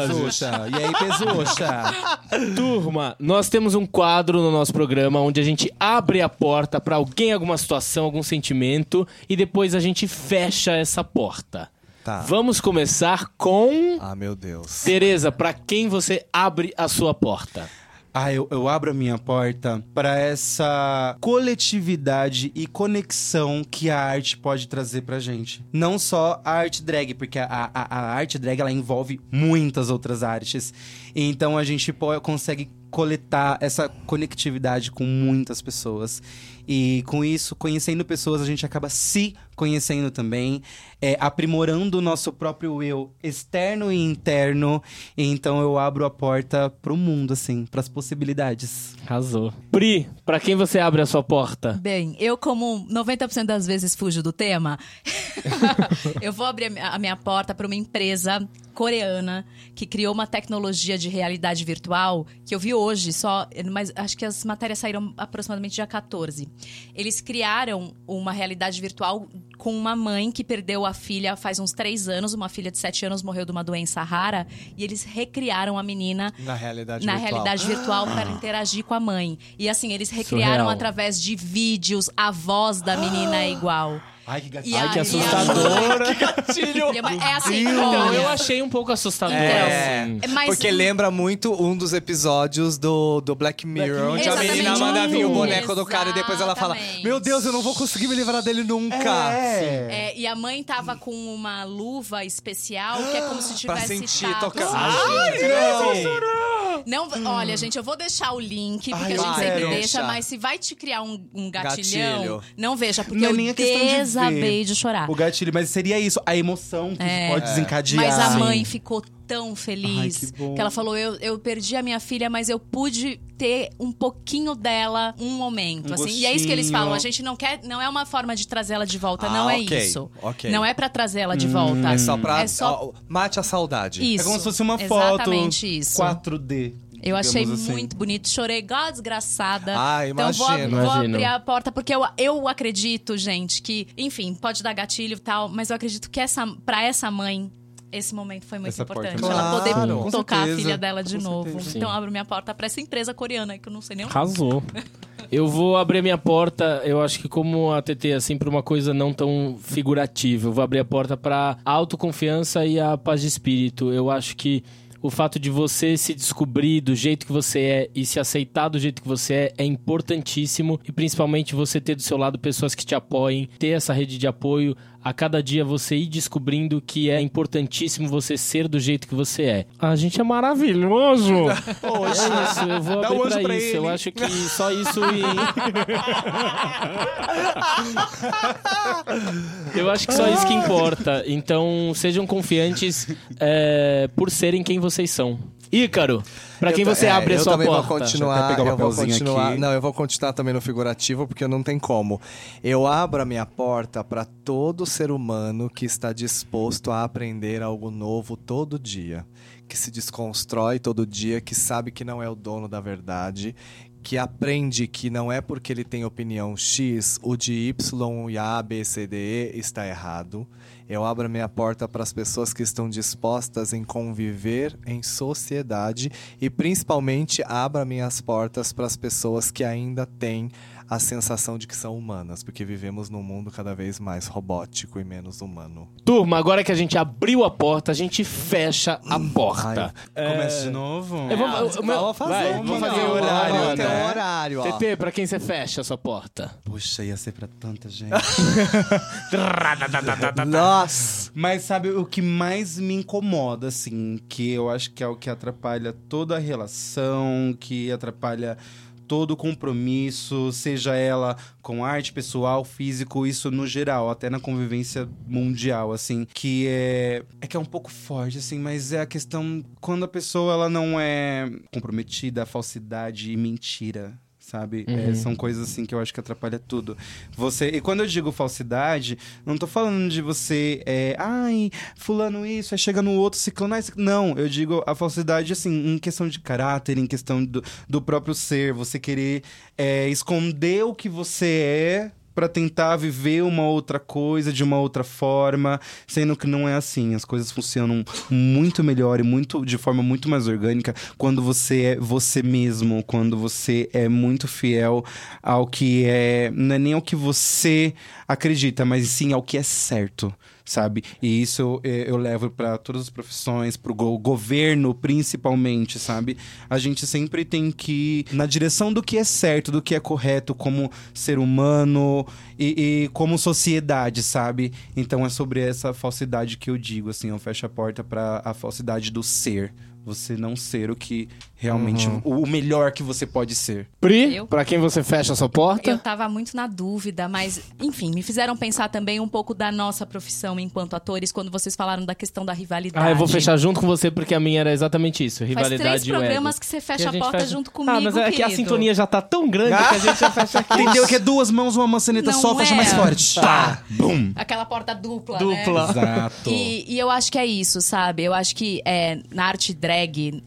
E aí, Pezucha? Turma, nós temos um quadro no nosso programa onde a gente abre a porta para alguém, alguma situação, algum sentimento, e depois a gente fecha essa porta. Tá. Vamos começar com. Ah, meu Deus. Tereza, para quem você abre a sua porta? Ah, eu, eu abro a minha porta para essa coletividade e conexão que a arte pode trazer pra gente. Não só a arte drag, porque a, a, a arte drag ela envolve muitas outras artes. Então a gente pode, consegue coletar essa conectividade com muitas pessoas. E com isso, conhecendo pessoas, a gente acaba se conhecendo também, é, aprimorando o nosso próprio eu externo e interno. Então eu abro a porta pro mundo, assim, pras possibilidades. Arrasou. Pri, pra quem você abre a sua porta? Bem, eu, como 90% das vezes fujo do tema, eu vou abrir a minha porta para uma empresa coreana que criou uma tecnologia de realidade virtual que eu vi hoje só, mas acho que as matérias saíram aproximadamente dia 14. Eles criaram uma realidade virtual com uma mãe que perdeu a filha faz uns três anos, uma filha de sete anos morreu de uma doença rara, e eles recriaram a menina na realidade na virtual, realidade virtual para interagir com a mãe. E assim, eles recriaram Surreal. através de vídeos, a voz da menina é igual. Ai, que gatilho. Ai, que assustadora. que gatilho. É assim, então, eu achei um pouco assustador. É, assim. Mas, porque lembra muito um dos episódios do, do Black Mirror, onde Exatamente. a menina manda vir o boneco do cara e depois ela fala: Meu Deus, eu não vou conseguir me livrar dele nunca. É. é e a mãe tava com uma luva especial que é como se tivesse. pra sentir, tocar. Ai, Ai, não. não, olha, gente, eu vou deixar o link, porque Ai, a gente sempre deixa, mas se vai te criar um, um gatilhão, Gatilho. não veja, porque não é eu des desabei de chorar. O gatilho, mas seria isso, a emoção que é. pode desencadear. Mas a mãe ficou tão feliz Ai, que, que, ela falou: eu, eu perdi a minha filha, mas eu pude ter um pouquinho dela um momento. Um assim. E é isso que eles falam: a gente não quer, não é uma forma de trazê-la de volta, ah, não é okay, isso. Okay. Não é para trazê-la de hum, volta. É só pra. É só... mate a saudade. Isso. É como se fosse uma Exatamente foto isso. 4D. Eu achei assim. muito bonito, chorei igual a desgraçada. Ah, imagino. Então vou, vou abrir a porta, porque eu, eu acredito, gente, que, enfim, pode dar gatilho e tal, mas eu acredito que essa, pra essa mãe, esse momento foi muito essa importante. Porta. Ela poder claro, tocar certeza, a filha dela de novo. Certeza. Então abro minha porta pra essa empresa coreana que eu não sei nem o Arrasou. Eu vou abrir a minha porta, eu acho que como a TT é sempre uma coisa não tão figurativa, eu vou abrir a porta para autoconfiança e a paz de espírito. Eu acho que o fato de você se descobrir do jeito que você é e se aceitar do jeito que você é é importantíssimo e principalmente você ter do seu lado pessoas que te apoiem, ter essa rede de apoio, a cada dia você ir descobrindo que é importantíssimo você ser do jeito que você é. A gente é maravilhoso! Poxa, é isso, eu vou abrir pra, pra isso. Ele. Eu acho que só isso e. eu acho que só isso que importa. Então, sejam confiantes é, por serem quem vocês são. Ícaro, para quem você é, abre a sua porta? Eu também vou continuar, eu vou continuar, aqui. não, eu vou continuar também no figurativo porque não tem como. Eu abro a minha porta para todo ser humano que está disposto a aprender algo novo todo dia, que se desconstrói todo dia, que sabe que não é o dono da verdade, que aprende que não é porque ele tem opinião X, o de Y e A, B, C, D, E está errado eu abro minha porta para as pessoas que estão dispostas em conviver em sociedade e principalmente abro minhas portas para as pessoas que ainda têm a sensação de que são humanas, porque vivemos num mundo cada vez mais robótico e menos humano. Turma, agora que a gente abriu a porta, a gente fecha a porta. É... Começa de novo? Eu vou, eu, eu, vou fazer, vai, vamos fazer o horário, horário, né? tem um horário, ó. TT, pra quem você fecha a sua porta? Puxa, ia ser pra tanta gente. Nossa! Mas sabe o que mais me incomoda, assim, que eu acho que é o que atrapalha toda a relação, que atrapalha todo compromisso, seja ela com arte pessoal, físico, isso no geral, até na convivência mundial, assim, que é é que é um pouco forte, assim, mas é a questão quando a pessoa ela não é comprometida, falsidade e mentira, sabe? É, Uhum. são coisas assim que eu acho que atrapalha tudo. Você e quando eu digo falsidade, não tô falando de você, é, ai, fulano isso, aí chega no outro ciclano, ai, ciclano. não. Eu digo a falsidade assim em questão de caráter, em questão do, do próprio ser, você querer é, esconder o que você é Pra tentar viver uma outra coisa de uma outra forma, sendo que não é assim. As coisas funcionam muito melhor e muito de forma muito mais orgânica quando você é você mesmo, quando você é muito fiel ao que é, não é nem ao que você acredita, mas sim ao que é certo sabe? E isso eu, eu levo para todas as profissões, para o go governo principalmente, sabe? A gente sempre tem que ir na direção do que é certo, do que é correto como ser humano e, e como sociedade, sabe? Então é sobre essa falsidade que eu digo, assim, eu fecho a porta para a falsidade do ser. Você não ser o que realmente. O, o melhor que você pode ser. Pri, pra quem você fecha a sua porta? Eu tava muito na dúvida, mas, enfim, me fizeram pensar também um pouco da nossa profissão enquanto atores, quando vocês falaram da questão da rivalidade. Ah, eu vou fechar junto com você porque a minha era exatamente isso, Faz rivalidade três e o ego. programas que você fecha a, gente porta fecha- junto comigo, Ah, mas é que a sintonia já tá tão grande que a gente já fecha aqui. Entendeu? Que é duas mãos, uma maçaneta Não só, fecha é. mais forte. Tá. Bum. Aquela porta dupla, Dupla. né? Exato. E, e eu acho que é isso, sabe? Eu acho que é, na arte drag,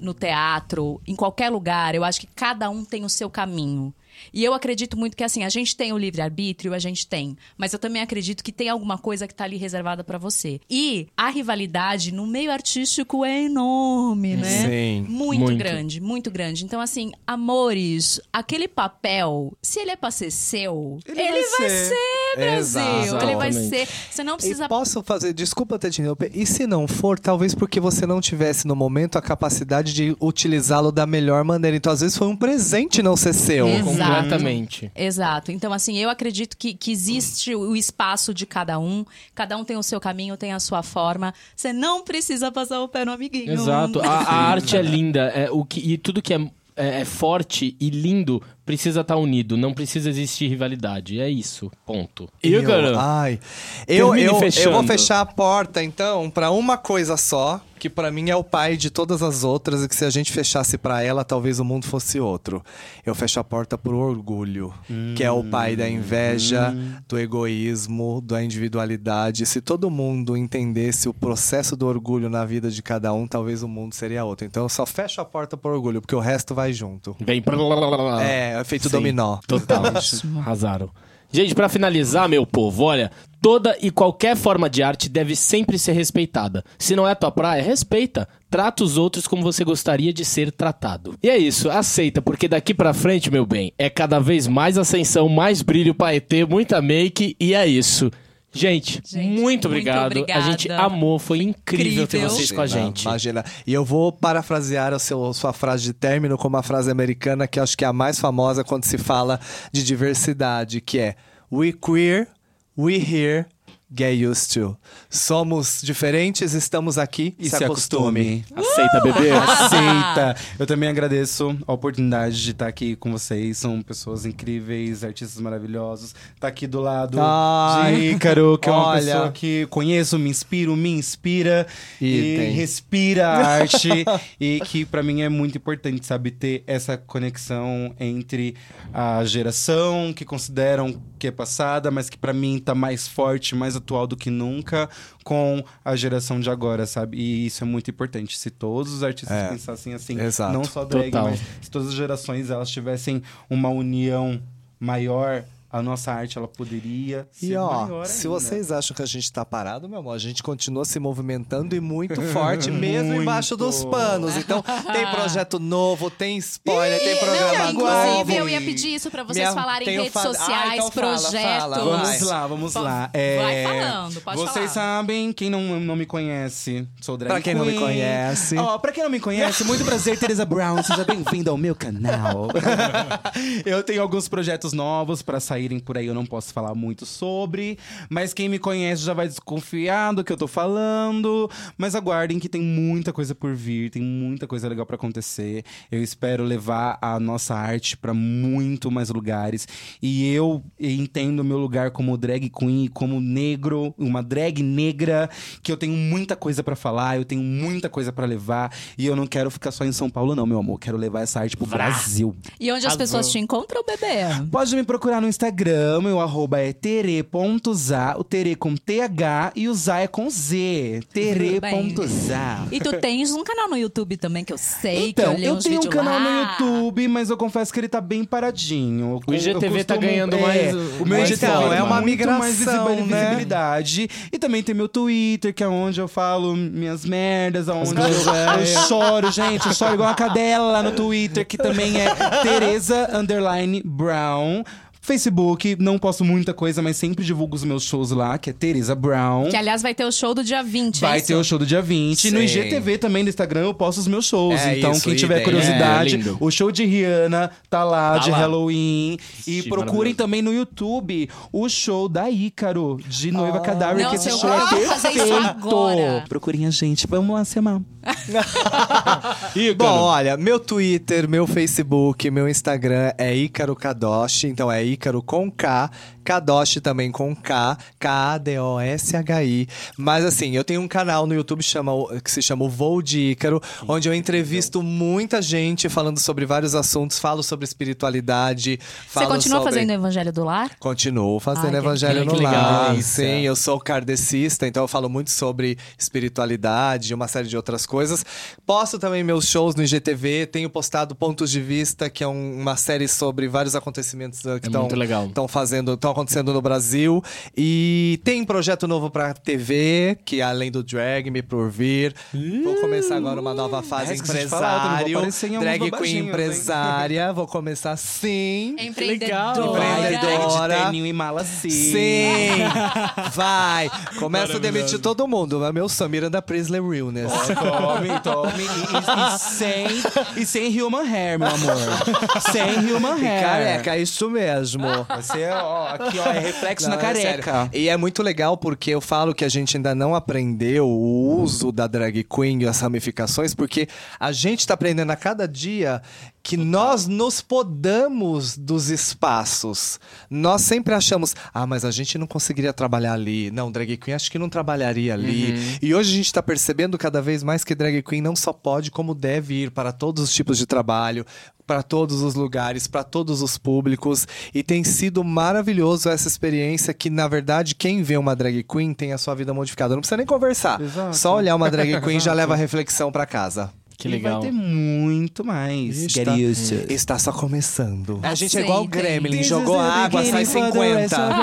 no teatro, em qualquer lugar, eu acho que cada um tem o seu caminho. E eu acredito muito que, assim, a gente tem o livre-arbítrio, a gente tem. Mas eu também acredito que tem alguma coisa que tá ali reservada pra você. E a rivalidade no meio artístico é enorme, né? Sim. Muito, Muito. grande, muito grande. Então, assim, amores, aquele papel, se ele é pra ser seu, ele, Ele vai vai ser. ser, Brasil. Exato. Ele vai ser. Você não precisa E posso fazer, desculpa ter te interromper, e se não for, talvez porque você não tivesse no momento a capacidade de utilizá-lo da melhor maneira. Então, às vezes foi um presente não ser seu. Exato. Completamente. Exato. Então, assim, eu acredito que, que existe o espaço de cada um. Cada um tem o seu caminho, tem a sua forma. Você não precisa passar o pé no amiguinho. Exato. A, a arte é linda. É, o que, e tudo que é, é, é forte e lindo precisa estar unido. Não precisa existir rivalidade. É isso. Ponto. E Eu- cara? ai, eu, eu, eu vou fechar a porta, então, pra uma coisa só, que pra mim é o pai de todas as outras, e que se a gente fechasse pra ela, talvez o mundo fosse outro. Eu fecho a porta pro orgulho, que é o pai da inveja, do egoísmo, da individualidade. Se todo mundo entendesse o processo do orgulho na vida de cada um, talvez o mundo seria outro. Então eu só fecho a porta pro orgulho, porque o resto vai junto. Vem. É, é feito Sim. dominó. Total. Arrasaram. Gente, pra finalizar, meu povo, olha, toda e qualquer forma de arte deve sempre ser respeitada. Se não é tua praia, respeita. Trata os outros como você gostaria de ser tratado. E é isso, aceita, porque daqui pra frente, meu bem, é cada vez mais ascensão, mais brilho pra ET, muita make, e é isso. Gente, Gente, muito muito obrigado. obrigada. A gente amou, foi incrível, ter Incrível. vocês com a Imagina, gente. Imagina. E eu vou parafrasear a seu- sua frase de término com uma frase americana que acho que é a mais famosa quando se fala de diversidade, que é We queer, we here, get used to. Somos diferentes, estamos aqui E se, acostume. Aceita, bebê? Aceita! Eu também agradeço a oportunidade de estar aqui com vocês. São pessoas incríveis, artistas maravilhosos. Tá aqui do lado Ai. de Ícaro, que é uma Olha. pessoa que conheço, me inspiro, me inspira E e, respira a arte. e que pra mim é muito importante, sabe, ter essa conexão entre a geração que consideram que é passada, mas que pra mim tá mais forte, mais atual do que nunca, com a geração de agora, sabe? E isso é muito importante. Se todos os artistas É. pensassem assim, Exato. não só drag, Total. mas se todas as gerações elas tivessem uma união maior, a nossa arte ela poderia ser e, ó, maior se ainda. vocês acham que a gente tá parado, meu amor, a gente continua se movimentando e muito forte, mesmo Muito. embaixo dos panos. Então, tem projeto novo, tem spoiler, tem programa Não, novo. inclusive, eu ia pedir isso pra vocês Minha- falarem em redes fa- Ah, sociais, então fala, projetos. fala, Vamos vai. lá, vamos Vai lá. É, falando, pode Vocês falar. sabem, quem não, não me conhece, sou drag Pra quem não me queen. conhece. Ó, pra quem não me conhece, muito prazer, Teresa Brown. Seja bem-vindo ao meu canal. eu tenho alguns projetos novos pra saírem por aí, eu não posso falar muito sobre. Mas quem me conhece já vai desconfiar do que eu tô falando. Mas aguardem que tem muita coisa por vir, tem muita coisa legal pra acontecer. Eu espero levar a nossa arte pra muito mais lugares. E eu entendo o meu lugar como drag queen, como negro, uma drag negra, que eu tenho muita coisa pra falar, eu tenho muita coisa pra levar. E eu não quero ficar só em São Paulo, não, meu amor. Quero levar essa arte pro Brasil. E onde as Arrasou. pessoas te encontram, bebê? Pode me procurar no Instagram, meu arroba é tere.za, o tere com TH e o za é com Z. Tere.za. E tu tens um canal no YouTube também, que eu sei, que eu Então, eu tenho um canal no lá. YouTube, mas eu confesso que ele tá bem paradinho. O IGTV tá ganhando é, mais- O meu mais IGTV forma. É uma muito mais migração, visibil- né? visibilidade. E também tem meu Twitter, que é onde eu falo minhas merdas, onde eu, eu choro, gente. Eu choro igual uma cadela no Twitter, que também é Teresa Underline Brown. Facebook, não posto muita coisa, mas sempre divulgo os meus shows lá, que é Teresa Brown. Que, aliás, vai ter o show do dia 20, é Vai isso? ter o show do dia 20. E no Sim. IGTV também, no Instagram, eu posto os meus shows. É então, isso, quem tiver idem. curiosidade, É, o show de Rihanna tá lá, Tá de lá. Halloween. E Ixi, procurem também no YouTube o show da Ícaro, de Noiva Cadáver, que esse show é perfeito. Procurem a gente. Vamos lá se amar. Ícaro. Bom, olha, meu Twitter, meu Facebook, meu Instagram é Ícaro Kadoshi, então é Ícaro com K, Kadoshi também com K, K-A-D-O-S-H-I. Mas assim, eu tenho um canal no YouTube chama, que se chama o Voo de Ícaro, onde eu entrevisto muita gente falando sobre vários assuntos, falo sobre espiritualidade, Você falo continua sobre... fazendo Evangelho do Lar? Continuo fazendo Ai, que- evangelho que no legal, lar. Sim, eu sou kardecista, então eu falo muito sobre espiritualidade e uma série de outras coisas. Posto também meus shows no IGTV, tenho postado Pontos de Vista, que é um- uma série sobre vários acontecimentos uh, que É estão legal. estão fazendo, estão acontecendo no Brasil. E tem projeto novo pra TV, que é além do drag me por vir. Vou começar agora uma nova fase É, falar, empresário, aparecer em drag queen babadinhos, hein? empresária. Vou começar sim. Empreendedora. Empreendedora. Drag de terninho e mala sim. Sim! Vai! Começa a demitir todo mundo. É meu sonho, Miranda Priestley Realness. Tome, tome. E, e- e sem, e sem human hair, meu amor. Sem human E hair. careca, é isso mesmo. Você, ó, aqui, ó, é reflexo Não, na é careca. sério. E é muito legal porque eu falo que a gente ainda não aprendeu o uso da drag queen e as ramificações, porque a gente tá aprendendo a cada dia que nós nos podamos dos espaços. Nós sempre achamos, ah, mas a gente não conseguiria trabalhar ali. Não, drag queen acho que não trabalharia ali. E hoje a gente tá percebendo cada vez mais que drag queen não só pode, como deve ir para todos os tipos de trabalho, para todos os lugares, para todos os públicos. E tem sido maravilhoso essa experiência que, na verdade, quem vê uma drag queen tem a sua vida modificada. Não precisa nem conversar. Exato. Só olhar uma drag queen já leva reflexão para casa. Que E legal. vai ter muito mais. Está, it. está só começando. A gente é igual o. Gremlin, jogou água, sai beginning for the rest of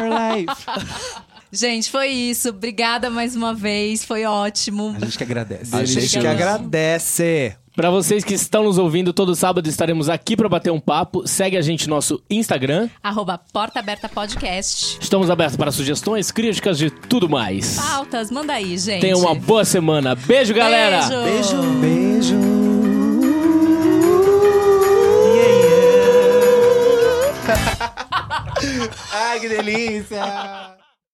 50. Gente, foi isso. Obrigada mais uma vez. Foi ótimo. A gente que agradece. A gente que agradece. Pra vocês que estão nos ouvindo, todo sábado estaremos aqui pra bater um papo. Segue a gente no nosso Instagram. Arroba Porta Aberta Podcast. Estamos abertos para sugestões, críticas de tudo mais. Pautas, manda aí, gente. Tenha uma boa semana. Beijo, galera! Beijo. Beijo. Ai, que delícia!